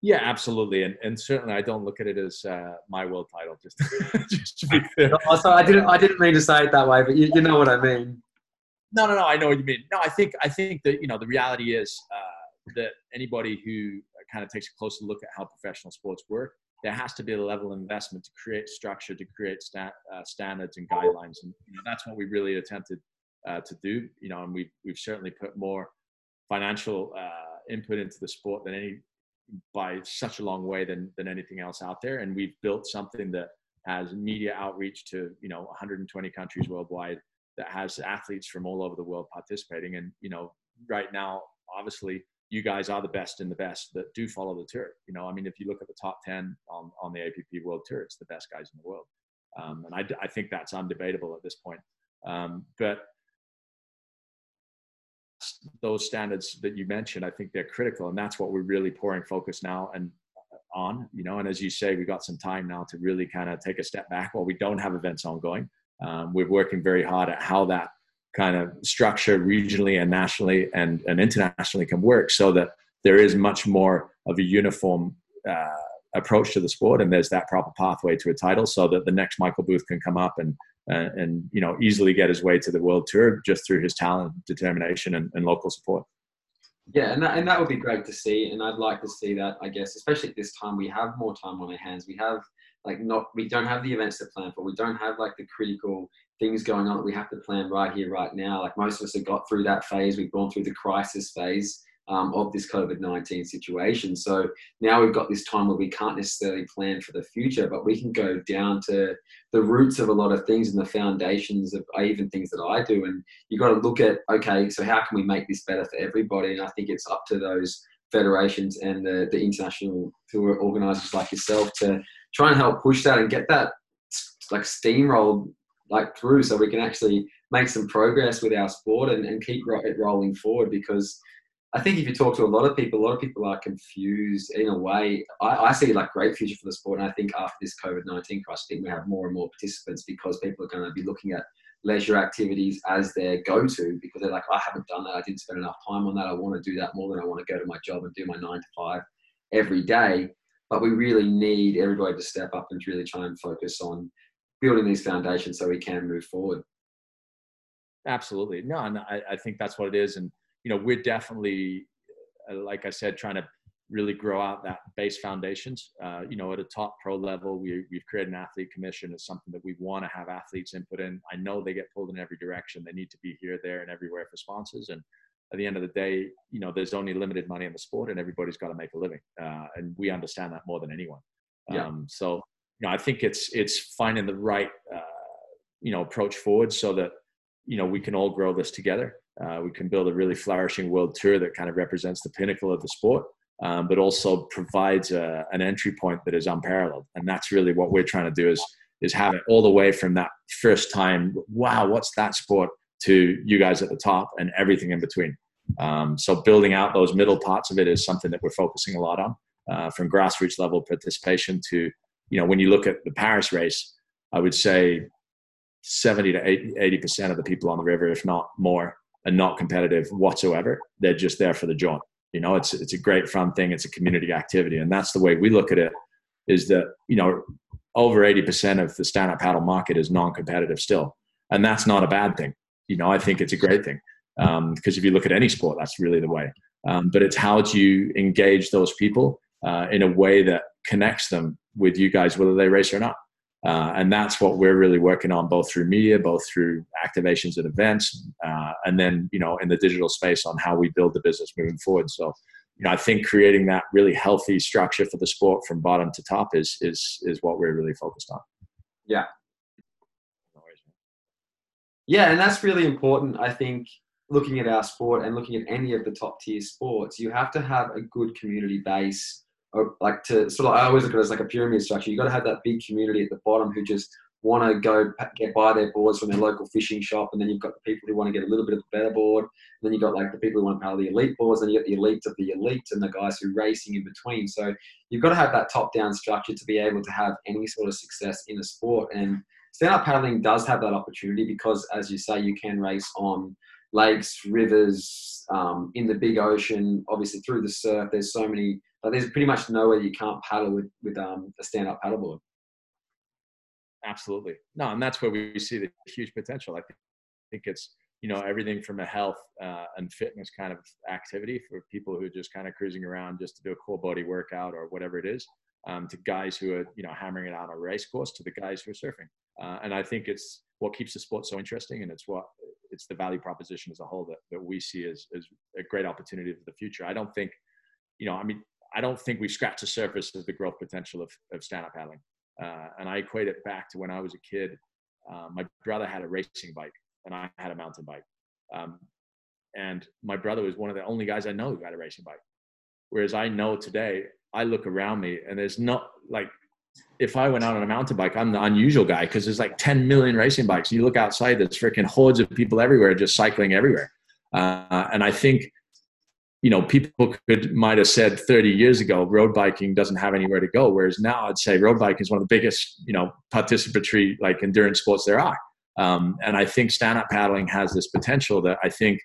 Yeah, absolutely, and and certainly I don't look at it as uh, my world title. Just, *laughs* just to be.
No, sorry, I didn't. I didn't mean to say it that way, but you, you know what I mean.
No, no, no. I know what you mean. No, I think I think that you know the reality is uh, that anybody who kind of takes a closer look at how professional sports work, there has to be a level of investment to create structure, to create sta- uh, standards and guidelines, and you know, that's what we really attempted uh, to do. You know, and we've we've certainly put more financial uh, input into the sport than any by such a long way than than anything else out there. And we've built something that has media outreach to you know 120 countries worldwide, that has athletes from all over the world participating. And you know, right now, obviously, you guys are the best in the best that do follow the tour. You know, I mean, if you look at the top 10 on, on the APP World Tour, it's the best guys in the world. Um, and I, I think that's undebatable at this point. Um, but those standards that you mentioned, I think they're critical, and that's what we're really pouring focus now and uh, on. You know, and as you say, we've got some time now to really kind of take a step back while we don't have events ongoing. Um, we're working very hard at how that kind of structure regionally and nationally and, and internationally can work so that there is much more of a uniform uh, approach to the sport and there's that proper pathway to a title so that the next Michael Booth can come up and uh, and you know easily get his way to the world tour just through his talent, determination, and, and local support.
Yeah, and that, and that would be great to see, and I'd like to see that. I guess, especially at this time, we have more time on our hands. We have like not, we don't have the events to plan for. We don't have like the critical things going on that we have to plan right here, right now. Like most of us have got through that phase. We've gone through the crisis phase um, of this COVID 19 situation. So now we've got this time where we can't necessarily plan for the future, but we can go down to the roots of a lot of things and the foundations of even things that I do. And you've got to look at, okay, so how can we make this better for everybody? And I think it's up to those federations and the, the international tour organizers like yourself to try and help push that and get that like steamrolled like through so we can actually make some progress with our sport and, and keep it rolling forward because I think if you talk to a lot of people, a lot of people are confused in a way. I, I see like great future for the sport, and I think after this COVID nineteen crisis, I think we have more and more participants because people are going to be looking at leisure activities as their go-to because they're like, I haven't done that. I didn't spend enough time on that. I want to do that more than I want to go to my job and do my nine to five every day. But we really need everybody to step up and really try and focus on building these foundations so we can move forward.
Absolutely. No, and I, I think that's what it is. And you know, we're definitely, uh, like I said, trying to really grow out that base foundations. Uh, you know, at a top pro level, we, we've created an athlete commission. It's something that we want to have athletes input in. I know they get pulled in every direction. They need to be here, there, and everywhere for sponsors. And at the end of the day, you know, there's only limited money in the sport, and everybody's got to make a living. Uh, and we understand that more than anyone. Yeah. Um, so, you know, I think it's it's finding the right, uh, you know, approach forward so that you know we can all grow this together. Uh, we can build a really flourishing world tour that kind of represents the pinnacle of the sport, um, but also provides a, an entry point that is unparalleled. And that's really what we're trying to do is is have it all the way from that first time, wow, what's that sport, to you guys at the top and everything in between. Um, so building out those middle parts of it is something that we're focusing a lot on, uh, from grassroots level participation to, you know, when you look at the Paris race, I would say 70 to 80 percent of the people on the river, if not more, and not competitive whatsoever. They're just there for the jaunt. You know, it's it's a great fun thing. It's a community activity, and that's the way we look at it. Is that you know over eighty percent of the stand up paddle market is non-competitive still, and that's not a bad thing. You know, I think it's a great thing because um, if you look at any sport, that's really the way. Um, but it's how do you engage those people uh, in a way that connects them with you guys, whether they race or not. Uh, and that's what we're really working on, both through media, both through activations at events, uh, and then you know in the digital space on how we build the business moving forward. So, you know, I think creating that really healthy structure for the sport from bottom to top is is is what we're really focused on.
Yeah. Yeah, and that's really important. I think looking at our sport and looking at any of the top tier sports, you have to have a good community base like to sort of I always look at it as like a pyramid structure. You've got to have that big community at the bottom who just want to go get buy their boards from their local fishing shop, and then you've got the people who want to get a little bit of a better board. And then you've got like the people who want to paddle the elite boards, and you get the elites of the elite and the guys who are racing in between. So you've got to have that top-down structure to be able to have any sort of success in a sport. And stand-up paddling does have that opportunity because, as you say, you can race on lakes, rivers, um, in the big ocean, obviously through the surf. There's so many but there's pretty much nowhere you can't paddle with with um, a stand up paddleboard.
Absolutely, no, and that's where we see the huge potential. I think it's you know everything from a health uh, and fitness kind of activity for people who are just kind of cruising around just to do a cool body workout or whatever it is, um, to guys who are you know hammering it out on a race course, to the guys who are surfing. Uh, and I think it's what keeps the sport so interesting, and it's what it's the value proposition as a whole that, that we see as, as a great opportunity for the future. I don't think, you know, I mean, I don't think we've scratched the surface of the growth potential of, of stand-up paddling. Uh, and I equate it back to when I was a kid. Uh, my brother had a racing bike, and I had a mountain bike. Um, and my brother was one of the only guys I know who got a racing bike. Whereas I know today, I look around me and there's not like, if I went out on a mountain bike, I'm the unusual guy because there's like 10 million racing bikes. You look outside, there's freaking hordes of people everywhere just cycling everywhere. Uh, and I think, you know, people could might have said 30 years ago, road biking doesn't have anywhere to go. Whereas now I'd say road biking is one of the biggest, you know, participatory like endurance sports there are. Um, and I think stand up paddling has this potential that I think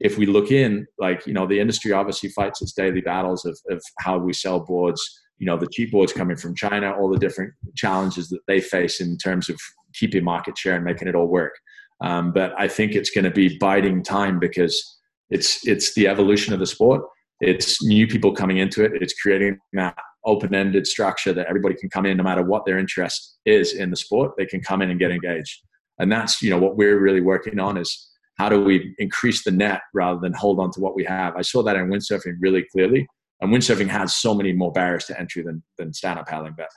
if we look in, like, you know, the industry obviously fights its daily battles of, of how we sell boards, you know, the cheap boards coming from China, all the different challenges that they face in terms of keeping market share and making it all work. Um, but I think it's going to be biding time because it's it's the evolution of the sport. It's new people coming into it. It's creating that open-ended structure that everybody can come in, no matter what their interest is in the sport. They can come in and get engaged, and that's you know what we're really working on is how do we increase the net rather than hold on to what we have? I saw that in windsurfing really clearly. And windsurfing has so many more barriers to entry than, than stand-up paddling, but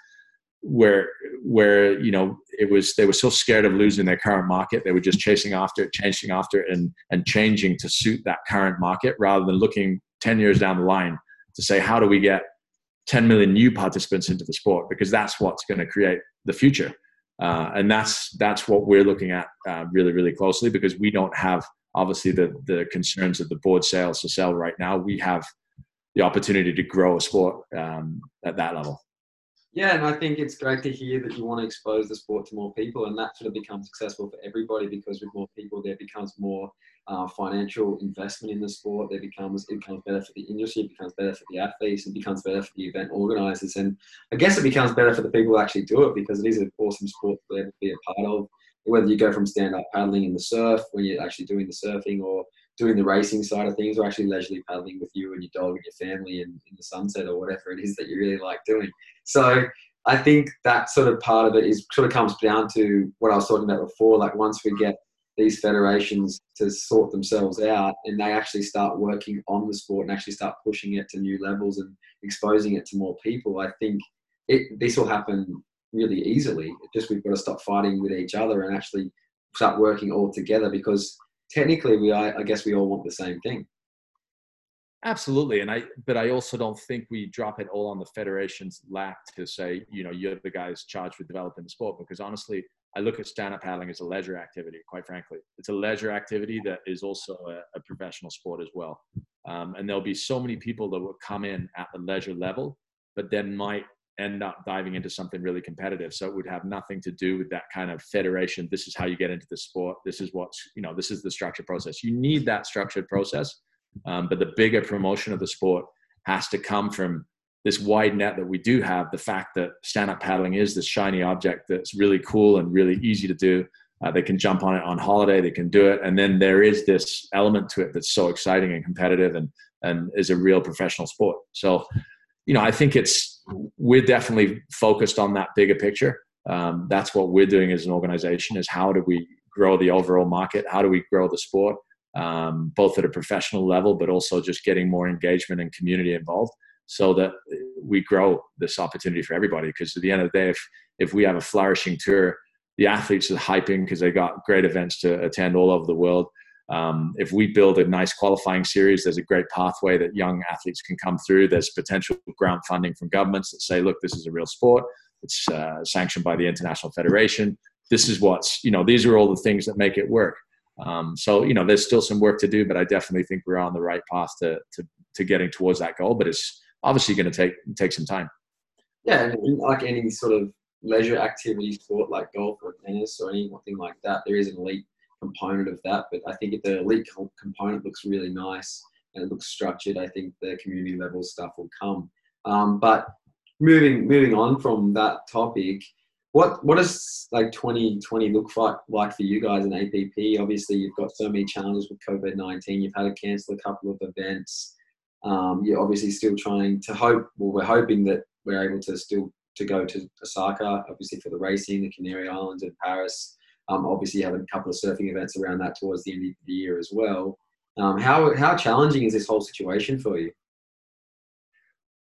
where where you know it was they were so scared of losing their current market they were just chasing after it chasing after it and and changing to suit that current market rather than looking 10 years down the line to say how do we get 10 million new participants into the sport because that's what's going to create the future uh, and that's that's what we're looking at uh, really really closely because we don't have obviously the the concerns of the board sales to sell right now. We have the opportunity to grow a sport um, at that level.
Yeah, and I think it's great to hear that you want to expose the sport to more people, and that sort of becomes successful for everybody because with more people, there becomes more uh, financial investment in the sport. There becomes it becomes better for the industry, it becomes better for the athletes, it becomes better for the event organisers, and I guess it becomes better for the people who actually do it because it is an awesome sport to be a part of. Whether you go from stand-up paddling in the surf when you're actually doing the surfing, or doing the racing side of things, or actually leisurely paddling with you and your dog and your family in, in the sunset or whatever it is that you really like doing. So I think that sort of part of it is sort of comes down to what I was talking about before. Like once we get these federations to sort themselves out and they actually start working on the sport and actually start pushing it to new levels and exposing it to more people, I think it, this will happen really easily. Just we've got to stop fighting with each other and actually start working all together because technically we I, I guess we all want the same thing.
Absolutely, and I but I also don't think we drop it all on the federation's lap to say you know you're the guys charged with developing the sport because honestly I look at stand-up paddling as a leisure activity. Quite frankly, it's a leisure activity that is also a, a professional sport as well. Um, and there'll be so many people that will come in at the leisure level, but then might end up diving into something really competitive. So it would have nothing to do with that kind of federation. This is how you get into the sport. This is what's, you know, this is the structured process. You need that structured process. Um, but the bigger promotion of the sport has to come from this wide net that we do have. The fact that stand up paddling is this shiny object that's really cool and really easy to do. Uh, they can jump on it on holiday, they can do it. And then there is this element to it that's so exciting and competitive and, and is a real professional sport. So, you know, I think it's we're definitely focused on that bigger picture. Um, that's what we're doing as an organization: is how do we grow the overall market? How do we grow the sport, um, both at a professional level, but also just getting more engagement and community involved, so that we grow this opportunity for everybody. Because at the end of the day, if if we have a flourishing tour, the athletes are hyping because they got great events to attend all over the world. Um, if we build a nice qualifying series, there's a great pathway that young athletes can come through. There's potential grant funding from governments that say, look, this is a real sport. It's uh, sanctioned by the International Federation. This is what's, you know, these are all the things that make it work. Um, so, you know, there's still some work to do, but I definitely think we're on the right path to, to, to getting towards that goal. But it's obviously going to take, take some time.
Yeah. And like any sort of leisure activity sport like golf or tennis or anything like that, there is an elite component of that. But I think if the elite component looks really nice and it looks structured, I think the community level stuff will come. Um, but moving moving on from that topic, what what does like 2020 look like for you guys in APP? Obviously, you've got so many challenges with COVID 19. You've had to cancel a couple of events. Um, you're obviously still trying to hope. Well, we're hoping that we're able to still to go to Osaka, obviously for the racing, the Canary Islands, and Paris. Um, obviously, having a couple of surfing events around that towards the end of the year as well. Um, how how challenging is this whole situation for you?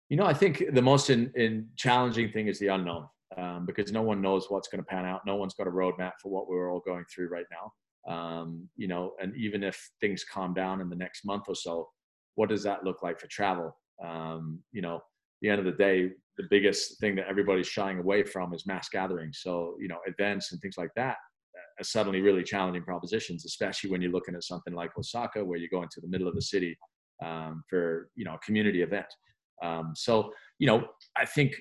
You know, I think the most in, in challenging thing is the unknown. um, because no one knows what's going to pan out. No one's got a roadmap for what we're all going through right now. Um, you know, and even if things calm down in the next month or so, what does that look like for travel? Um, you know, the end of the day, the biggest thing that everybody's shying away from is mass gatherings. So, you know, events and things like that suddenly really challenging propositions, especially when you're looking at something like Osaka, where you go into the middle of the city um, for, you know, a community event. Um, so, you know, I think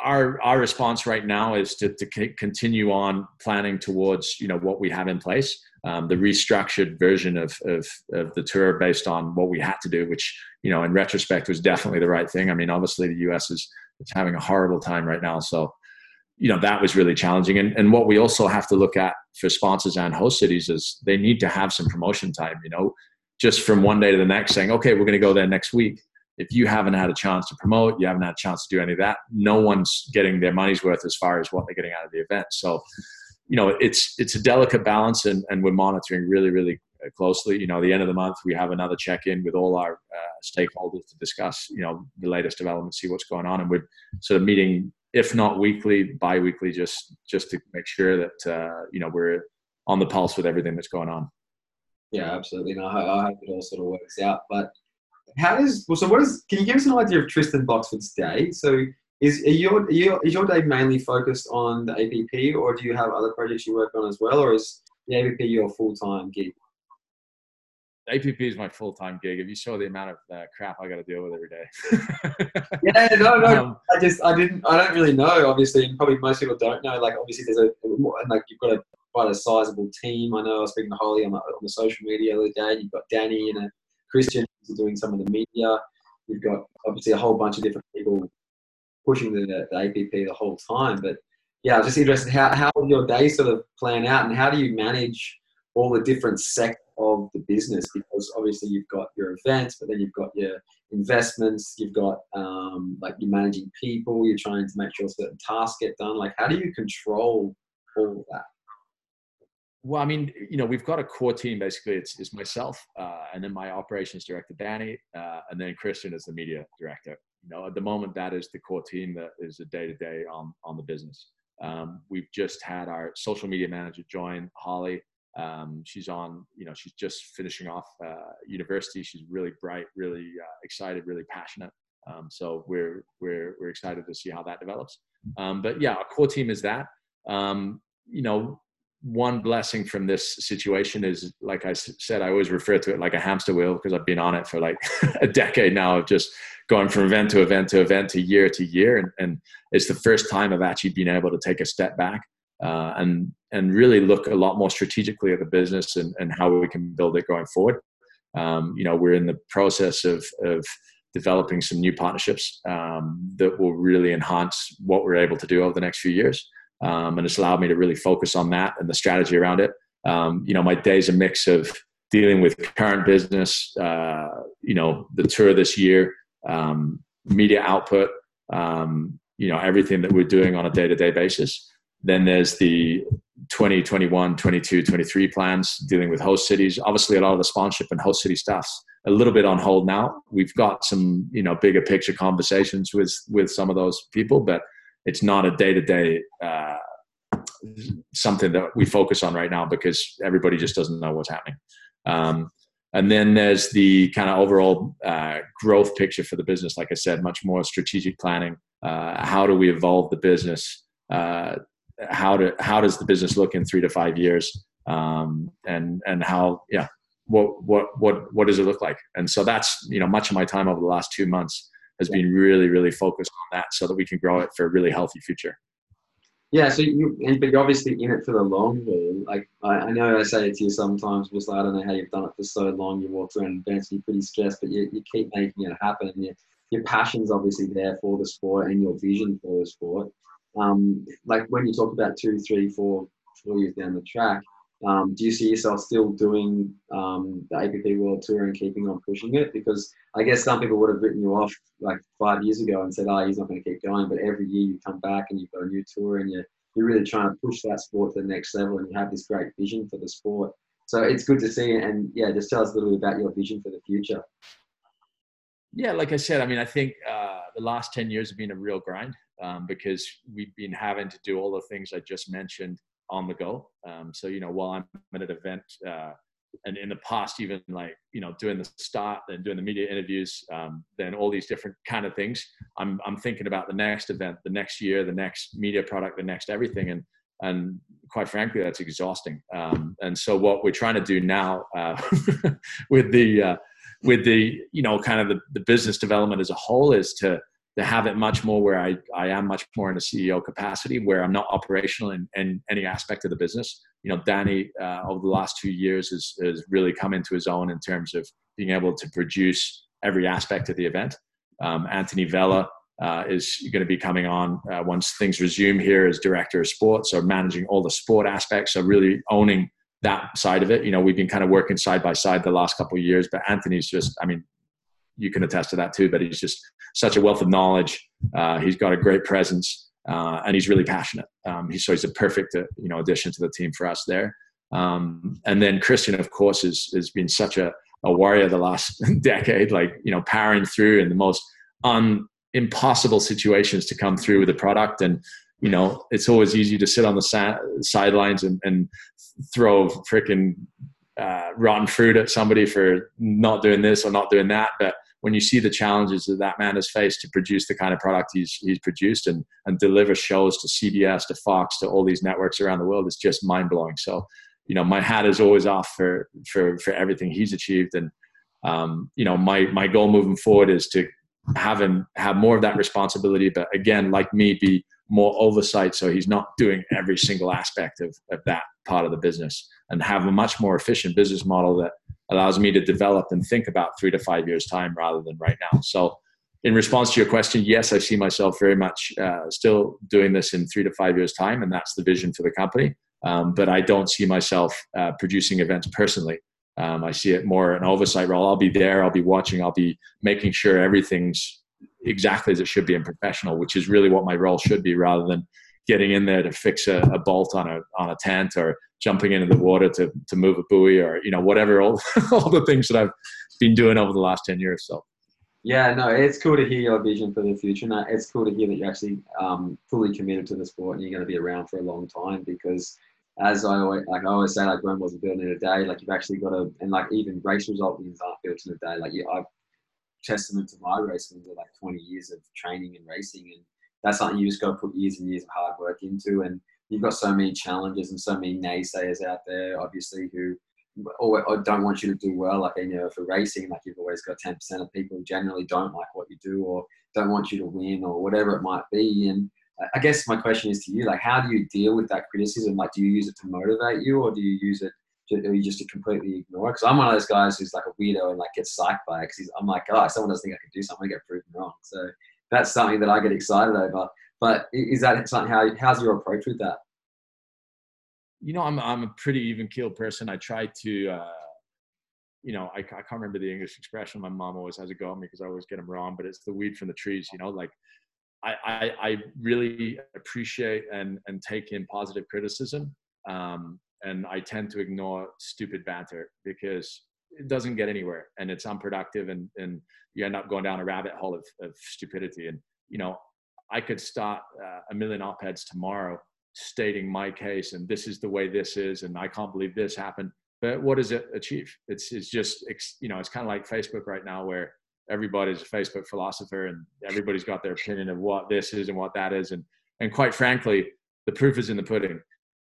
our our response right now is to, to continue on planning towards you know what we have in place um, the restructured version of, of, of the tour based on what we had to do which you know in retrospect was definitely the right thing i mean obviously the us is, is having a horrible time right now so you know that was really challenging and, and what we also have to look at for sponsors and host cities is they need to have some promotion time you know just from one day to the next saying okay we're going to go there next week if you haven't had a chance to promote, you haven't had a chance to do any of that, no one's getting their money's worth as far as what they're getting out of the event. So, you know, it's it's a delicate balance, and, and we're monitoring really, really closely. You know, the end of the month, we have another check-in with all our uh, stakeholders to discuss, you know, the latest developments, see what's going on, and we're sort of meeting, if not weekly, bi-weekly, just just to make sure that uh, you know we're on the pulse with everything that's going on.
Yeah, absolutely. No, I, hope it all sort of works out, but how does well, so what is can you give us an idea of Tristan Boxford's day? So is your, your is your day mainly focused on the APP or do you have other projects you work on as well or is the APP your full time gig?
APP is my full time gig. If you saw the amount of uh, crap I got to deal with every day. *laughs*
yeah, no, no. Um, I just, I didn't, I don't really know. Obviously, and probably most people don't know. Like, obviously, there's a like you've got a quite a sizable team. I know I was speaking to Holly on the, on the social media the other day. You've got Danny and a Christian doing some of the media. You've got obviously a whole bunch of different people pushing the, the APP the whole time. But yeah, I was just interested how how your day sort of plan out and how do you manage all the different sectors of the business because obviously you've got your events, but then you've got your investments, you've got um, like you're managing people, you're trying to make sure certain tasks get done. Like, how do you control all of that?
Well, I mean, you know, we've got a core team. Basically, it's, it's myself, uh, and then my operations director, Danny, uh, and then Christian is the media director. You know, at the moment, that is the core team that is a day to day on on the business. Um, we've just had our social media manager join, Holly. Um, she's on, you know, she's just finishing off uh, university. She's really bright, really uh, excited, really passionate. Um, so we're we're we're excited to see how that develops. Um, but yeah, our core team is that. Um, you know, one blessing from this situation is like i said i always refer to it like a hamster wheel because i've been on it for like *laughs* a decade now of just going from event to event to event to year to year and, and it's the first time i've actually been able to take a step back uh, and and really look a lot more strategically at the business and, and how we can build it going forward um, you know we're in the process of of developing some new partnerships um, that will really enhance what we're able to do over the next few years um, and it's allowed me to really focus on that and the strategy around it. Um, you know, my day's a mix of dealing with current business, uh, you know, the tour this year, um, media output, um, you know, everything that we're doing on a day-to-day basis. Then there's the 20, 21, 22, 23 plans dealing with host cities. Obviously, a lot of the sponsorship and host city stuff's a little bit on hold now. We've got some, you know, bigger picture conversations with with some of those people, but it's not a day to day something that we focus on right now because everybody just doesn't know what's happening. Um, and then there's the kind of overall uh, growth picture for the business. Like I said, much more strategic planning. Uh, how do we evolve the business? Uh, how to how does the business look in three to five years? Um, and and how yeah, what what what what does it look like? And so that's you know much of my time over the last two months has been really, really focused on that so that we can grow it for a really healthy future.
Yeah, so you, but you're obviously in it for the long haul. Like I, I know I say it to you sometimes, but like, I don't know how you've done it for so long. You walk around and you're pretty stressed, but you, you keep making it happen. You, your passion's obviously there for the sport and your vision for the sport. Um, like when you talk about two, three, four, four years down the track, um, do you see yourself still doing um, the APP World Tour and keeping on pushing it? Because I guess some people would have written you off like five years ago and said, "Oh, he's not going to keep going." But every year you come back and you've got a new tour and you're you're really trying to push that sport to the next level and you have this great vision for the sport. So it's good to see. And yeah, just tell us a little bit about your vision for the future.
Yeah, like I said, I mean, I think uh, the last 10 years have been a real grind um, because we've been having to do all the things I just mentioned on the go. Um, so, you know, while I'm at an event, uh, and in the past, even like, you know, doing the start and doing the media interviews, um, then all these different kind of things, I'm, I'm thinking about the next event, the next year, the next media product, the next everything. And, and quite frankly, that's exhausting. Um, and so what we're trying to do now uh, *laughs* with the, uh, with the you know kind of the, the business development as a whole is to to have it much more where I, I am much more in a CEO capacity where I'm not operational in, in any aspect of the business. You know, Danny uh, over the last two years has, has really come into his own in terms of being able to produce every aspect of the event. Um, Anthony Vella uh, is going to be coming on uh, once things resume here as director of sports, so managing all the sport aspects, so really owning that side of it. You know, we've been kind of working side by side the last couple of years, but Anthony's just, I mean, you can attest to that too, but he's just such a wealth of knowledge. Uh, he's got a great presence uh, and he's really passionate. Um, he's, so he's a perfect, uh, you know, addition to the team for us there. Um, and then Christian, of course, has, has been such a, a warrior the last *laughs* decade, like, you know, powering through in the most un, impossible situations to come through with the product and you know, it's always easy to sit on the sa- sidelines and, and throw freaking uh, rotten fruit at somebody for not doing this or not doing that. But when you see the challenges that that man has faced to produce the kind of product he's, he's produced and, and deliver shows to CBS, to Fox, to all these networks around the world, it's just mind blowing. So, you know, my hat is always off for, for, for everything he's achieved. And, um, you know, my, my goal moving forward is to have him have more of that responsibility. But again, like me, be more oversight so he's not doing every single aspect of, of that part of the business and have a much more efficient business model that allows me to develop and think about three to five years time rather than right now. So in response to your question yes i see myself very much uh, still doing this in three to five years time and that's the vision for the company. Um, but i don't see myself uh, producing events personally. Um, i see it more an oversight role. I'll be there i'll be watching i'll be making sure everything's exactly as it should be in professional, which is really what my role should be, rather than getting in there to fix a, a bolt on a on a tent or jumping into the water to to move a buoy or you know whatever all *laughs* all the things that I've been doing over the last ten years. So.
Yeah, no, it's cool to hear your vision for the future. And it's cool to hear that you're actually um, fully committed to the sport and you're going to be around for a long time because as I always like I always say, like Rome wasn't built in a day. Like you've actually got to, and like even race result wins aren't built in a day. Like you, I've testament to my racing are like 20 years of training and racing and that's something you just got to put years and years of hard work into and you've got so many challenges and so many naysayers out there obviously who or, or uh, don't want you to do well like you know for racing like you've always got 10% of people who generally don't like what you do or don't want you to win or whatever it might be and I guess my question is to you like how do you deal with that criticism? Like do you use it to motivate you or do you use it or you just to completely ignore? Because I'm one of those guys who's like a weirdo and like gets psyched by it because I'm like, oh, someone doesn't think I can do something, I get proven wrong. So that's something that I get excited over. But is that something? How how's your approach with that?
You know, I'm I'm a pretty even keeled person. I try to. Uh, you know, I, I can't remember the English expression. My mom always has a go at me because I always get them wrong, but it's the weed from the trees. You know, like I, I, I really appreciate and, and take in positive criticism. Um, and I tend to ignore stupid banter because it doesn't get anywhere and it's unproductive and, and you end up going down a rabbit hole of, of stupidity. And, you know, I could start uh, a million op-eds tomorrow stating my case and this is the way this is and I can't believe this happened. But what does it achieve? It's, it's just, you know, it's kind of like Facebook right now where everybody's a Facebook philosopher and everybody's got their opinion of what this is and what that is. And, and quite frankly, the proof is in the pudding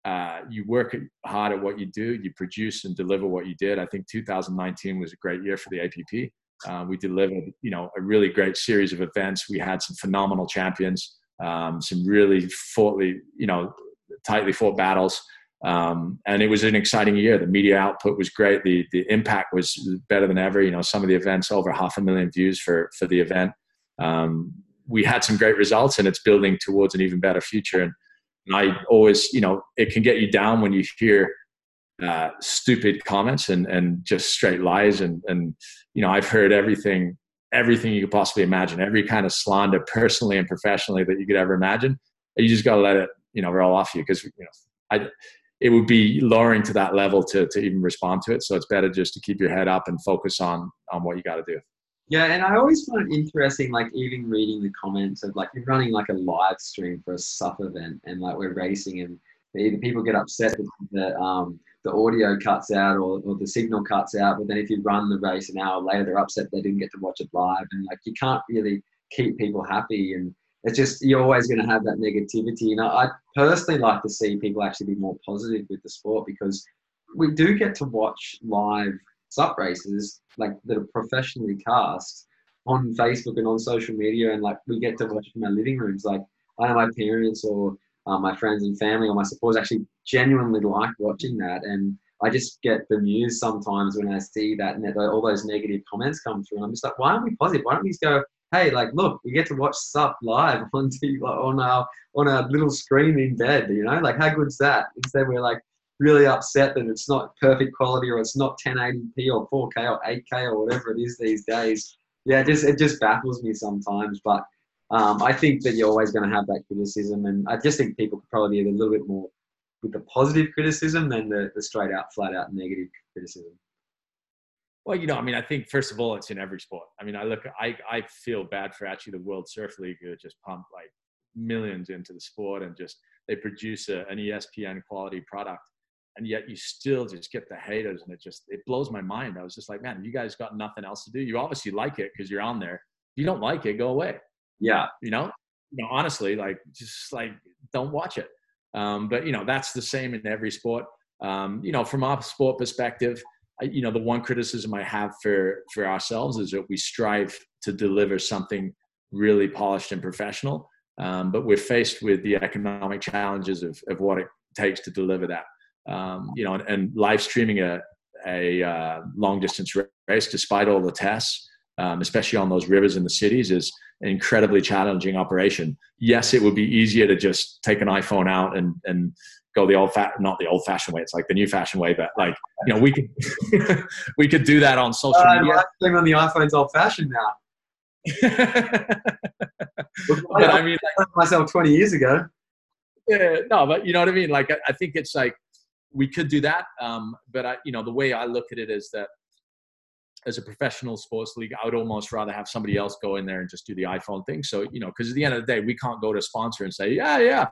uh, you work hard at what you do, you produce and deliver what you did. I think 2019 was a great year for the APP. Uh, we delivered, you know, a really great series of events. We had some phenomenal champions, um, some really foughtly, you know, tightly fought battles. Um, and it was an exciting year. The media output was great. The the impact was better than ever. You know, some of the events over half a million views for for the event. Um, we had some great results, and it's building towards an even better future. And and I always, you know, it can get you down when you hear uh, stupid comments and, and just straight lies. And, and, you know, I've heard everything, everything you could possibly imagine, every kind of slander personally and professionally that you could ever imagine. You just got to let it, you know, roll off you. Cause, you know, I, it would be lowering to that level to, to even respond to it. So it's better just to keep your head up and focus on, on what you got to do.
Yeah, and I always find it interesting, like even reading the comments of like you're running like a live stream for a SUP event, and like we're racing, and either people get upset that the um, the audio cuts out or, or the signal cuts out, but then if you run the race an hour later, they're upset they didn't get to watch it live, and like you can't really keep people happy, and it's just you're always going to have that negativity. Know, I personally like to see people actually be more positive with the sport because we do get to watch live SUP races like that are professionally cast on Facebook and on social media, and like we get to watch from our living rooms. Like I know my parents or uh, my friends and family or my supporters actually genuinely like watching that, and I just get bemused sometimes when I see that and all those negative comments come through, and I'm just like, why aren't we positive? Why don't we just go? Hey, like, look, we get to watch SUP live *laughs* on TV, on our on our little screen in bed. You know, like, how good's that? Instead, we're like, really upset that it's not perfect quality or it's not 1080p or 4K or 8K or whatever it is these days. Yeah, it just it just baffles me sometimes. But um, I think that you're always going to have that criticism, and I just think people could probably be a little bit more with the positive criticism than the, the straight out, flat out negative criticism.
Well, you know, I mean, I think first of all, it's in every sport. I mean, I look, I, I feel bad for actually the World Surf League who just pump like millions into the sport and just they produce a, an ESPN quality product and yet you still just get the haters and it just it blows my mind. I was just like man you guys got nothing else to do. You obviously like it because you're on there. If you don't like it go away.
Yeah.
You know? You know honestly like just like don't watch it. Um, but you know that's the same in every sport. Um, you know from our sport perspective I, you know the one criticism i have for for ourselves is that we strive to deliver something really polished and professional um, but we're faced with the economic challenges of, of what it takes to deliver that um, you know, and, and, live streaming a, a uh, long distance race, despite all the tests, um, especially on those rivers in the cities, is an incredibly challenging operation. Yes, it would be easier to just take an iPhone out and, and go the old fat, not the old fashioned way. It's like the new fashioned way, but like, you know, we could, *laughs* we could do that on social uh, media.
On the iPhone's old fashioned now. *laughs* but I mean, like, myself 20 years ago.
Yeah, no, but you know what I mean? Like, I, I think it's like, we could do that. Um, but I, you know, the way I look at it is that as a professional sports league, I would almost rather have somebody else go in there and just do the iPhone thing. So, you know, because at the end of the day, we can't go to a sponsor and say, yeah, yeah.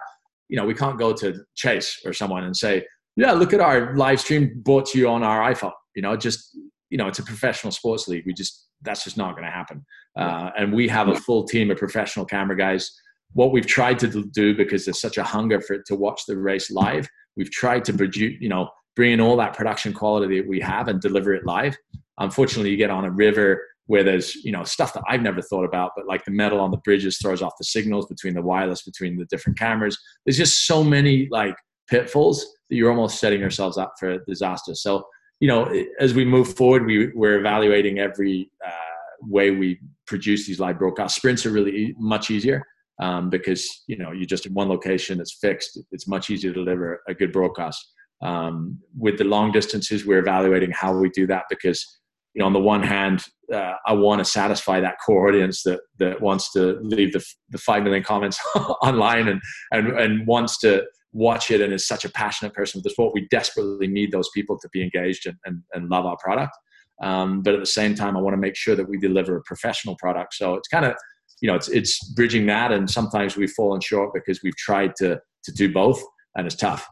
You know, we can't go to Chase or someone and say, yeah, look at our live stream brought to you on our iPhone. You know, just, you know, it's a professional sports league. We just, that's just not going to happen. Uh, and we have a full team of professional camera guys. What we've tried to do, because there's such a hunger for it to watch the race live, We've tried to produce, you know, bring in all that production quality that we have and deliver it live. Unfortunately, you get on a river where there's, you know, stuff that I've never thought about, but like the metal on the bridges throws off the signals between the wireless, between the different cameras. There's just so many like pitfalls that you're almost setting yourselves up for disaster. So, you know, as we move forward, we, we're evaluating every uh, way we produce these live broadcasts. Sprints are really much easier um, because you know you're just in one location it's fixed it's much easier to deliver a good broadcast. Um, with the long distances we're evaluating how we do that because you know on the one hand uh, i want to satisfy that core audience that that wants to leave the, the 5 million comments *laughs* online and, and and wants to watch it and is such a passionate person with the sport we desperately need those people to be engaged and, and, and love our product. Um, but at the same time i want to make sure that we deliver a professional product. So it's kind of you know, it's it's bridging that, and sometimes we've fallen short because we've tried to to do both, and it's tough,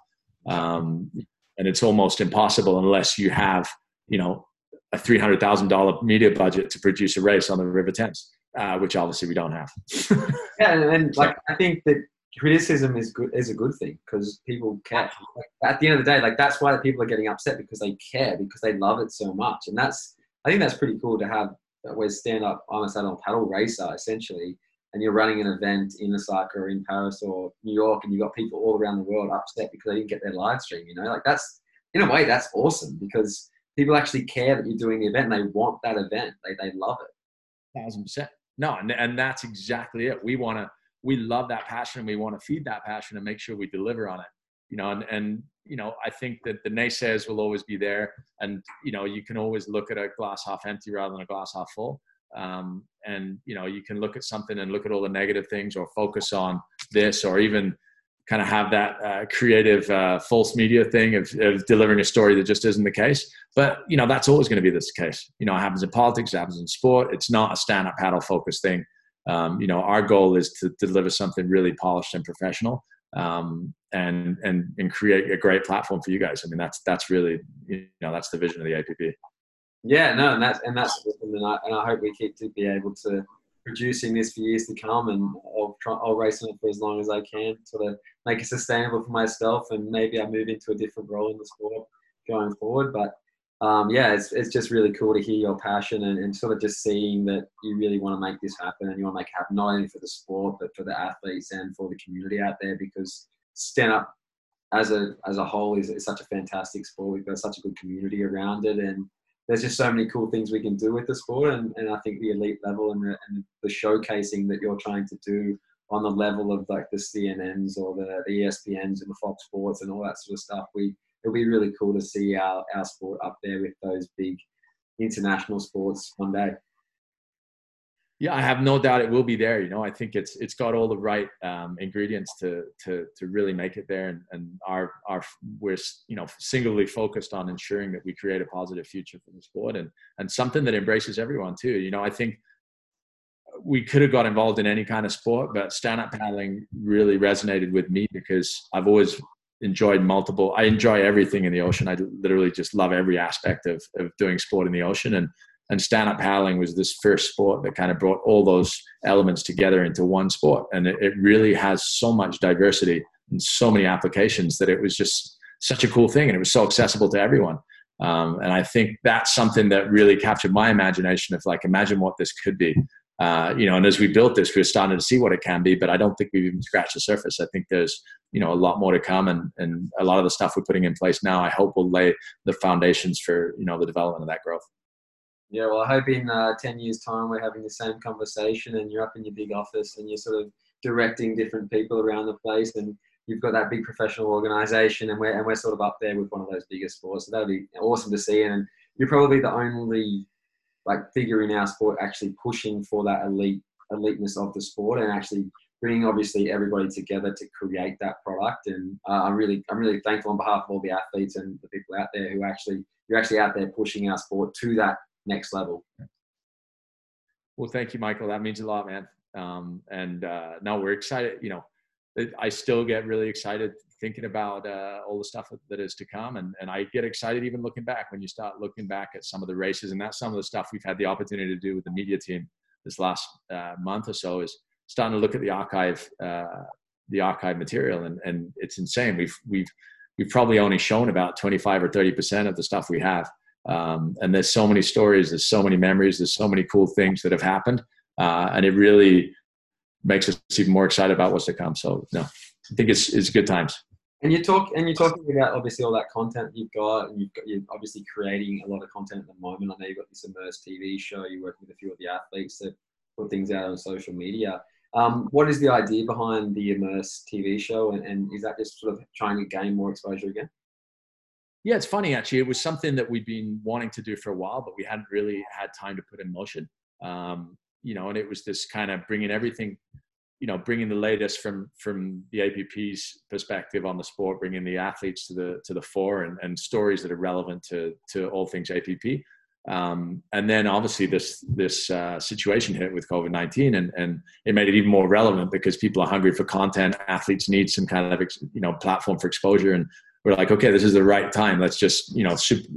um, and it's almost impossible unless you have you know a three hundred thousand dollar media budget to produce a race on the River Thames, uh, which obviously we don't have. *laughs*
yeah, and, and like I think that criticism is good is a good thing because people care. Like, at the end of the day, like that's why people are getting upset because they care because they love it so much, and that's I think that's pretty cool to have we're stand up, I'm a stand paddle racer essentially, and you're running an event in Osaka or in Paris or New York, and you've got people all around the world upset because they didn't get their live stream. You know, like that's in a way that's awesome because people actually care that you're doing the event and they want that event. They they love it.
Thousand percent. No, and, and that's exactly it. We want to, we love that passion we want to feed that passion and make sure we deliver on it. You know, and, and you know, I think that the naysayers will always be there, and you know, you can always look at a glass half empty rather than a glass half full. Um, and you know, you can look at something and look at all the negative things, or focus on this, or even kind of have that uh, creative uh, false media thing of, of, delivering a story that just isn't the case. But you know that's always going to be this case. You know, it happens in politics, it happens in sport. It's not a stand-up paddle focused thing. Um, you know, our goal is to deliver something really polished and professional, um, and and and create a great platform for you guys. I mean, that's that's really you know that's the vision of the APP.
Yeah, no, and that's and that's and I, and I hope we keep to be able to producing this for years to come, and I'll try, I'll race on it for as long as I can, sort of make it sustainable for myself, and maybe I move into a different role in the sport going forward. But um, yeah, it's, it's just really cool to hear your passion and, and, sort of just seeing that you really want to make this happen and you want to make it happen not only for the sport but for the athletes and for the community out there because stand up as a as a whole is, is such a fantastic sport. We've got such a good community around it and there's just so many cool things we can do with the sport and, and I think the elite level and the, and the showcasing that you're trying to do on the level of like the CNNs or the, the ESPNs and the Fox Sports and all that sort of stuff. We it'll be really cool to see our, our sport up there with those big international sports one day.
Yeah, I have no doubt it will be there. You know, I think it's it's got all the right um, ingredients to to to really make it there, and, and our our we're you know singly focused on ensuring that we create a positive future for the sport and and something that embraces everyone too. You know, I think we could have got involved in any kind of sport, but stand up paddling really resonated with me because I've always enjoyed multiple. I enjoy everything in the ocean. I literally just love every aspect of, of doing sport in the ocean. And, and stand up paddling was this first sport that kind of brought all those elements together into one sport. And it, it really has so much diversity and so many applications that it was just such a cool thing. And it was so accessible to everyone. Um, and I think that's something that really captured my imagination of like, imagine what this could be. Uh, you know, and as we built this, we are starting to see what it can be, but I don't think we've even scratched the surface. I think there's, you know, a lot more to come, and and a lot of the stuff we're putting in place now, I hope will lay the foundations for you know the development of that growth.
Yeah, well, I hope in uh, ten years' time we're having the same conversation, and you're up in your big office, and you're sort of directing different people around the place, and you've got that big professional organization, and we're and we're sort of up there with one of those biggest sports. So that'll be awesome to see, and you're probably the only like figuring in our sport actually pushing for that elite eliteness of the sport and actually bringing obviously everybody together to create that product. And uh, I'm really I'm really thankful on behalf of all the athletes and the people out there who actually you're actually out there pushing our sport to that next level.
Well, thank you, Michael. That means a lot, man. Um, and uh, no, we're excited. You know, I still get really excited thinking about uh, all the stuff that is to come. And, and I get excited even looking back when you start looking back at some of the races. And that's some of the stuff we've had the opportunity to do with the media team this last uh, month or so is starting to look at the archive, uh, the archive material. And, and it's insane. We've, we've, we've probably only shown about 25 or 30% of the stuff we have. Um, and there's so many stories, there's so many memories, there's so many cool things that have happened. Uh, and it really makes us even more excited about what's to come. So no, I think it's, it's good times.
And you talk and you're talking about obviously all that content you've got, and you've got you're obviously creating a lot of content at the moment. I know you've got this Immerse TV show. You're working with a few of the athletes to put things out on social media. Um, what is the idea behind the Immerse TV show, and, and is that just sort of trying to gain more exposure again?
Yeah, it's funny actually. It was something that we'd been wanting to do for a while, but we hadn't really had time to put in motion. Um, you know, and it was this kind of bringing everything you know bringing the latest from from the APP's perspective on the sport, bringing the athletes to the to the fore, and, and stories that are relevant to to all things APP. Um, and then obviously this this uh, situation hit with COVID nineteen, and and it made it even more relevant because people are hungry for content. Athletes need some kind of you know platform for exposure, and we're like, okay, this is the right time. Let's just you know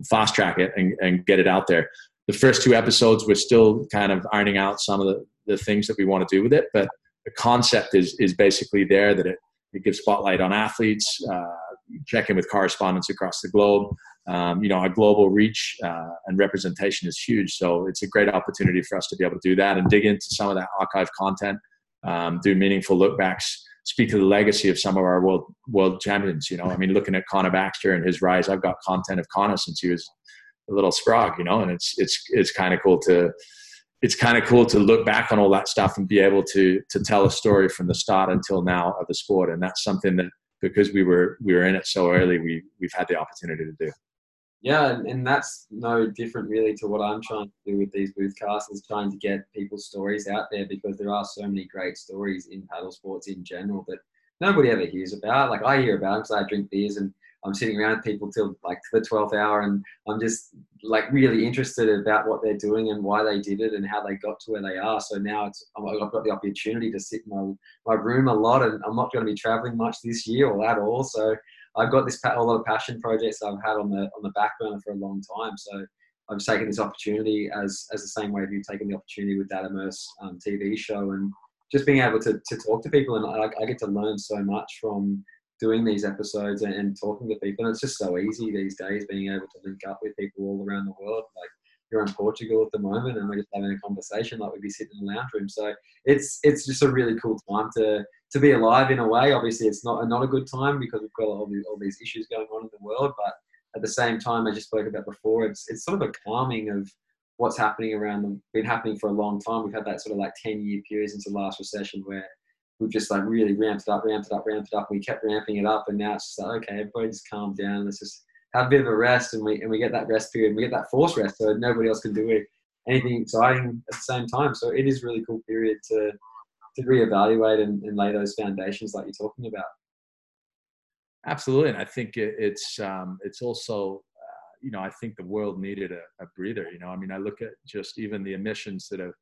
fast track it and, and get it out there. The first two episodes, we're still kind of ironing out some of the, the things that we want to do with it, but the concept is is basically there that it, it gives spotlight on athletes, uh, check in with correspondents across the globe. Um, you know, our global reach uh, and representation is huge, so it's a great opportunity for us to be able to do that and dig into some of that archive content, um, do meaningful lookbacks, speak to the legacy of some of our world world champions. You know, I mean, looking at Connor Baxter and his rise, I've got content of Connor since he was a little scrog, you know, and it's it's it's kind of cool to it's kind of cool to look back on all that stuff and be able to to tell a story from the start until now of the sport and that's something that because we were we were in it so early we we've had the opportunity to do
yeah and, that's no different really to what i'm trying to do with these boothcasts is trying to get people's stories out there because there are so many great stories in paddle sports in general that nobody ever hears about. Like I hear about because I drink beers and I'm sitting around with people till like the 12th hour and I'm just like really interested about what they're doing and why they did it and how they got to where they are. So now it's I've got the opportunity to sit in my, my room a lot and I'm not going to be traveling much this year or at all. So I've got this a lot of passion projects I've had on the on the back burner for a long time. So I've taken this opportunity as as the same way you've taken the opportunity with that Immerse um, TV show and just being able to, to talk to people and I, I get to learn so much from doing these episodes and, and, talking to people. And it's just so easy these days being able to link up with people all around the world. Like you're in Portugal at the moment and we're just having a conversation like we'd be sitting in the lounge room. So it's it's just a really cool time to to be alive in a way. Obviously it's not not a good time because we've got all these all these issues going on in the world, but at the same time, I just spoke about before, it's it's sort of a calming of what's happening around them, been happening for a long time. We've had that sort of like 10 year period since the last recession where we've just like really ramped it up, ramped it up, ramped it up. And we kept ramping it up. And now it's just like, okay, everybody just calm down. Let's just have a bit of a rest. And we, and we get that rest period. And we get that forced rest. So nobody else can do it, anything exciting at the same time. So it is really cool period to, to reevaluate and, and lay those foundations like you're talking about.
Absolutely. And I think it, it's, um, it's also, you know, I think the world needed a, a, breather. You know, I mean, I look at just even the emissions that have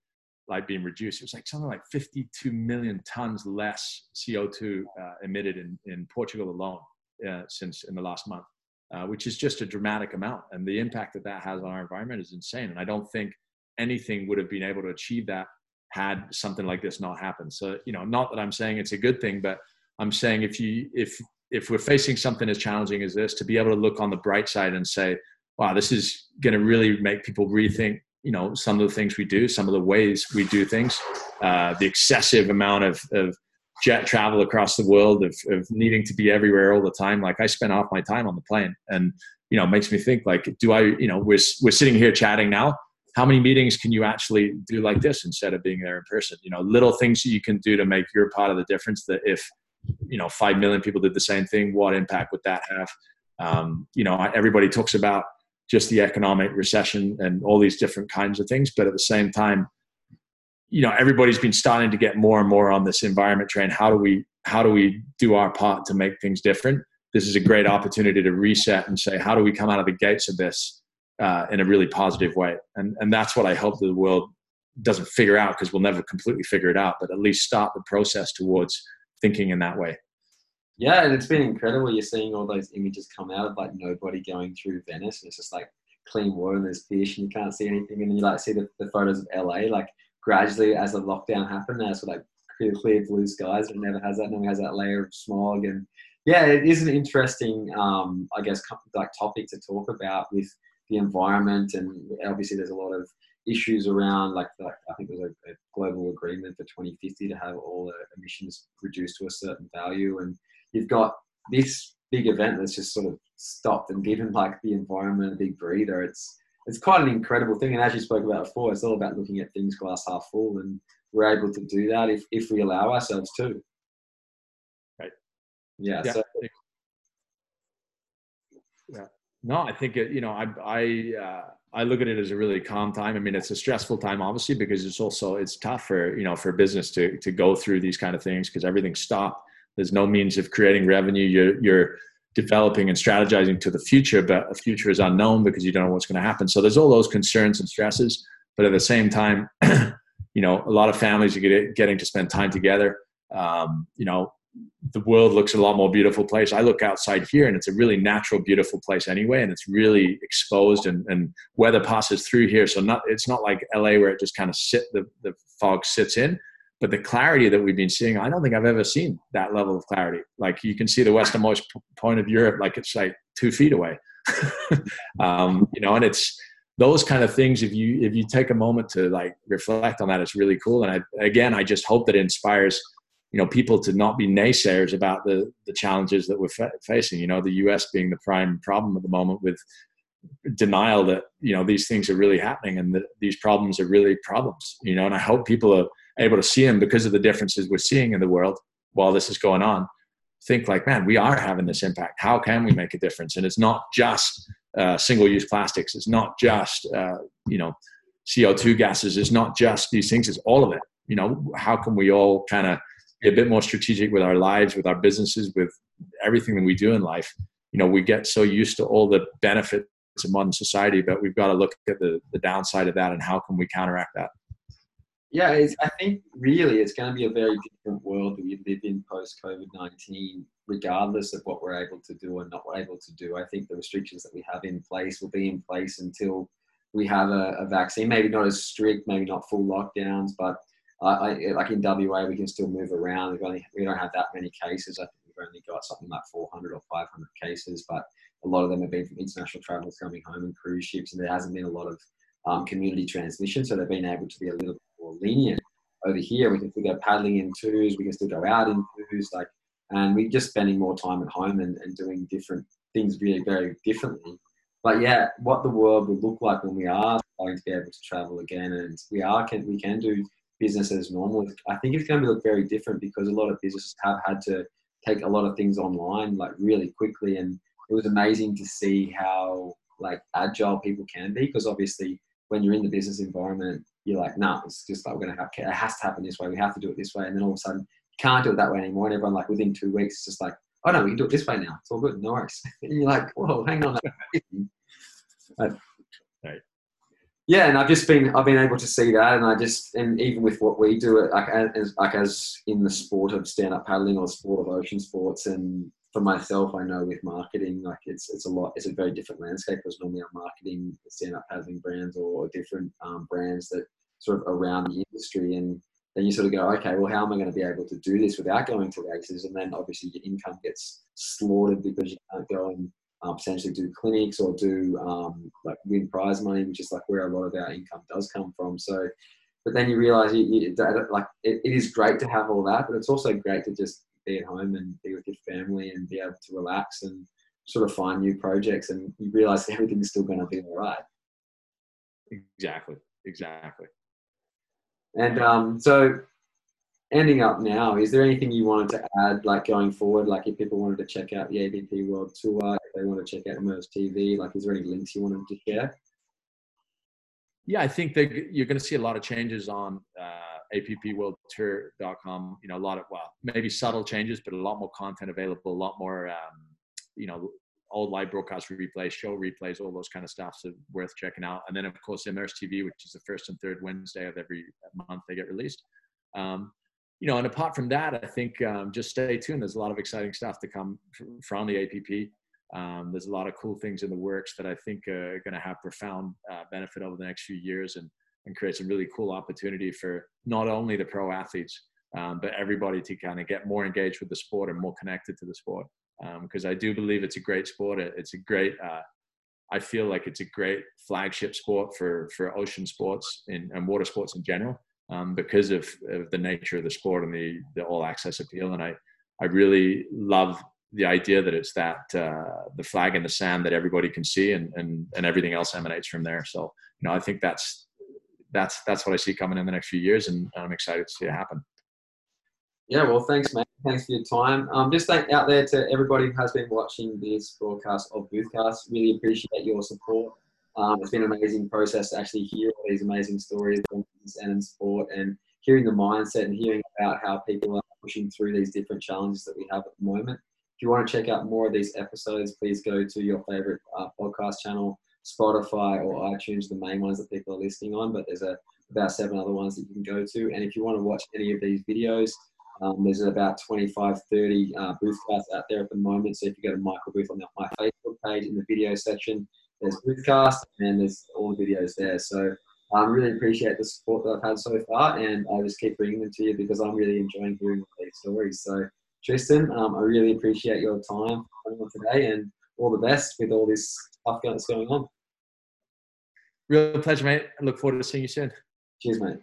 like being reduced. It was like something like 52 million tons less CO2 uh, emitted in, in Portugal alone uh, since in the last month, uh, which is just a dramatic amount. And the impact that that has on our environment is insane. And I don't think anything would have been able to achieve that had something like this not happened. So, you know, not that I'm saying it's a good thing, but I'm saying if you if if we're facing something as challenging as this, to be able to look on the bright side and say, wow, this is going to really make people rethink, you know, some of the things we do, some of the ways we do things, uh, the excessive amount of, of jet travel across the world, of, of needing to be everywhere all the time. Like I spend half my time on the plane and, you know, makes me think like, do I, you know, we're, we're sitting here chatting now. How many meetings can you actually do like this instead of being there in person? You know, little things that you can do to make your part of the difference that if, you know, 5 million people did the same thing, what impact would that have? Um, you know, everybody talks about just the economic recession and all these different kinds of things. But at the same time, you know, everybody's been starting to get more and more on this environment train. How do we how do we do our part to make things different? This is a great opportunity to reset and say, how do we come out of the gates of this uh, in a really positive way? And and that's what I hope the world doesn't figure out because we'll never completely figure it out, but at least start the process towards thinking in that way.
Yeah, and it's been incredible. You're seeing all those images come out of like nobody going through Venice, and it's just like clean water and there's fish, and you can't see anything. And then you like see the, the photos of LA, like gradually as the lockdown happened, there's like clear, clear blue skies. It never has that. Normally has that layer of smog, and yeah, it is an interesting, um, I guess, like topic to talk about with the environment, and obviously there's a lot of issues around like, like I think there's a, a, global agreement for 2050 to have all the emissions reduced to a certain value and you've got this big event that's just sort of stopped and given like the environment a big breather. It's it's quite an incredible thing. And as you spoke about before, it's all about looking at things glass half full, and we're able to do that if if we allow ourselves to.
Right.
Yeah. yeah. So,
yeah. No, I think it, you know I I uh, I look at it as a really calm time. I mean, it's a stressful time, obviously, because it's also it's tough for you know for business to to go through these kind of things because everything's stopped there's no means of creating revenue. You're, you're developing and strategizing to the future, but a future is unknown because you don't know what's going to happen. So there's all those concerns and stresses. But at the same time, *clears throat* you know, a lot of families are getting to spend time together. Um, you know, the world looks a lot more beautiful place. I look outside here and it's a really natural, beautiful place anyway, and it's really exposed and, and weather passes through here. So not it's not like LA where it just kind of sit the, the fog sits in. But the clarity that we've been seeing, I don't think I've ever seen that level of clarity. Like you can see the westernmost point of Europe, like it's like two feet away. *laughs* um, you know, and it's those kind of things. If you if you take a moment to like reflect on that, it's really cool. And I, again, I just hope that it inspires you know people to not be naysayers about the the challenges that we're fa- facing. You know, the U.S. being the prime problem at the moment with denial that you know these things are really happening and that these problems are really problems. You know, and I hope people are able to see them because of the differences we're seeing in the world while this is going on think like man we are having this impact. How can we make a difference? And it's not just uh, single use plastics. It's not just uh, you know co2 gases. It's not just these things. It's all of it. You know how can we all kind of be a bit more strategic with our lives, with our businesses, with everything that we do in life. You know, we get so used to all the benefits of modern society, but we've got to look at the, the downside of that and how can we counteract that.
Yeah, I think really it's going to be a very different world that we live in post COVID 19, regardless of what we're able to do or not able to do. I think the restrictions that we have in place will be in place until we have a, a vaccine. Maybe not as strict, maybe not full lockdowns, but I, like in WA, we can still move around. We've only, we don't have that many cases. I think we've only got something like 400 or 500 cases, but a lot of them have been from international travelers coming home and cruise ships, and there hasn't been a lot of um, community transmission. So they've been able to be a little more lenient. Over here, we can still go paddling in twos. We can still go out in twos. Like, and we're just spending more time at home and, and doing different things really very differently. But yeah, what the world will look like when we are going to be able to travel again, and we are can we can do business as normal. I think it's going to look very different because a lot of businesses have had to take a lot of things online like really quickly, and it was amazing to see how like agile people can be because obviously when you're in the business environment you're like nah it's just like we're gonna have it has to happen this way we have to do it this way and then all of a sudden you can't do it that way anymore and everyone like within two weeks it's just like oh no we can do it this way now it's all good no worries *laughs* and you're like whoa hang on right. Yeah and i've just been i've been able to see that and i just and even with what we do it like as like as in the sport of stand-up paddling or the sport of ocean sports and for myself i know with marketing like it's it's a lot it's a very different landscape because normally i'm marketing stand-up paddling brands or different um, brands that sort of around the industry and then you sort of go okay well how am i going to be able to do this without going to races and then obviously your income gets slaughtered because you can't go and um, potentially do clinics or do um, like win prize money, which is like where a lot of our income does come from. So, but then you realize you, you like it, it is great to have all that, but it's also great to just be at home and be with your family and be able to relax and sort of find new projects and you realize everything's still going to be all right.
Exactly. Exactly.
And um, so ending up now, is there anything you wanted to add, like going forward? Like if people wanted to check out the APP World Tour, if they want to check out Immerse TV, like is there any links you wanted to share?
Yeah, I think that you're going to see a lot of changes on uh, appworldtour.com. You know, a lot of well, maybe subtle changes, but a lot more content available, a lot more, um, you know, old live broadcast replays, show replays, all those kind of stuff. So worth checking out. And then of course Immerse TV, which is the first and third Wednesday of every month they get released. Um, you know, and apart from that, I think um, just stay tuned. There's a lot of exciting stuff to come from the APP. Um, there's a lot of cool things in the works that I think are going to have profound uh, benefit over the next few years and, and create some really cool opportunity for not only the pro athletes, um, but everybody to kind of get more engaged with the sport and more connected to the sport. Because um, I do believe it's a great sport. It's a great, uh, I feel like it's a great flagship sport for, for ocean sports in, and water sports in general um, because of, of, the nature of the sport and the, the all access appeal. And I, I really love the idea that it's that uh, the flag in the sand that everybody can see and, and, and everything else emanates from there. So, you know, I think that's, that's, that's what I see coming in the next few years and I'm excited to see it happen.
Yeah, well, thanks, mate. Thanks for your time. Um, just thank out there to everybody who has been watching this broadcast of Boothcast. Really appreciate your support. Um, it's been an amazing process to actually hear all these amazing stories and in sport and hearing the mindset and hearing about how people are pushing through these different challenges that we have at the moment. If you want to check out more of these episodes, please go to your favorite uh, podcast channel, Spotify or iTunes, the main ones that people are listening on, but there's a, about seven other ones that you can go to. And if you want to watch any of these videos, um, there's about 25, 30 uh, boothcasts out there at the moment. So if you go to Michael Booth on the, my Facebook page in the video section, there's Boothcast and there's all the videos there. So I um, really appreciate the support that I've had so far, and I just keep bringing them to you because I'm really enjoying hearing these stories. So, Tristan, um, I really appreciate your time today, and all the best with all this stuff that's going on.
Real pleasure, mate. I look forward to seeing you soon.
Cheers, mate.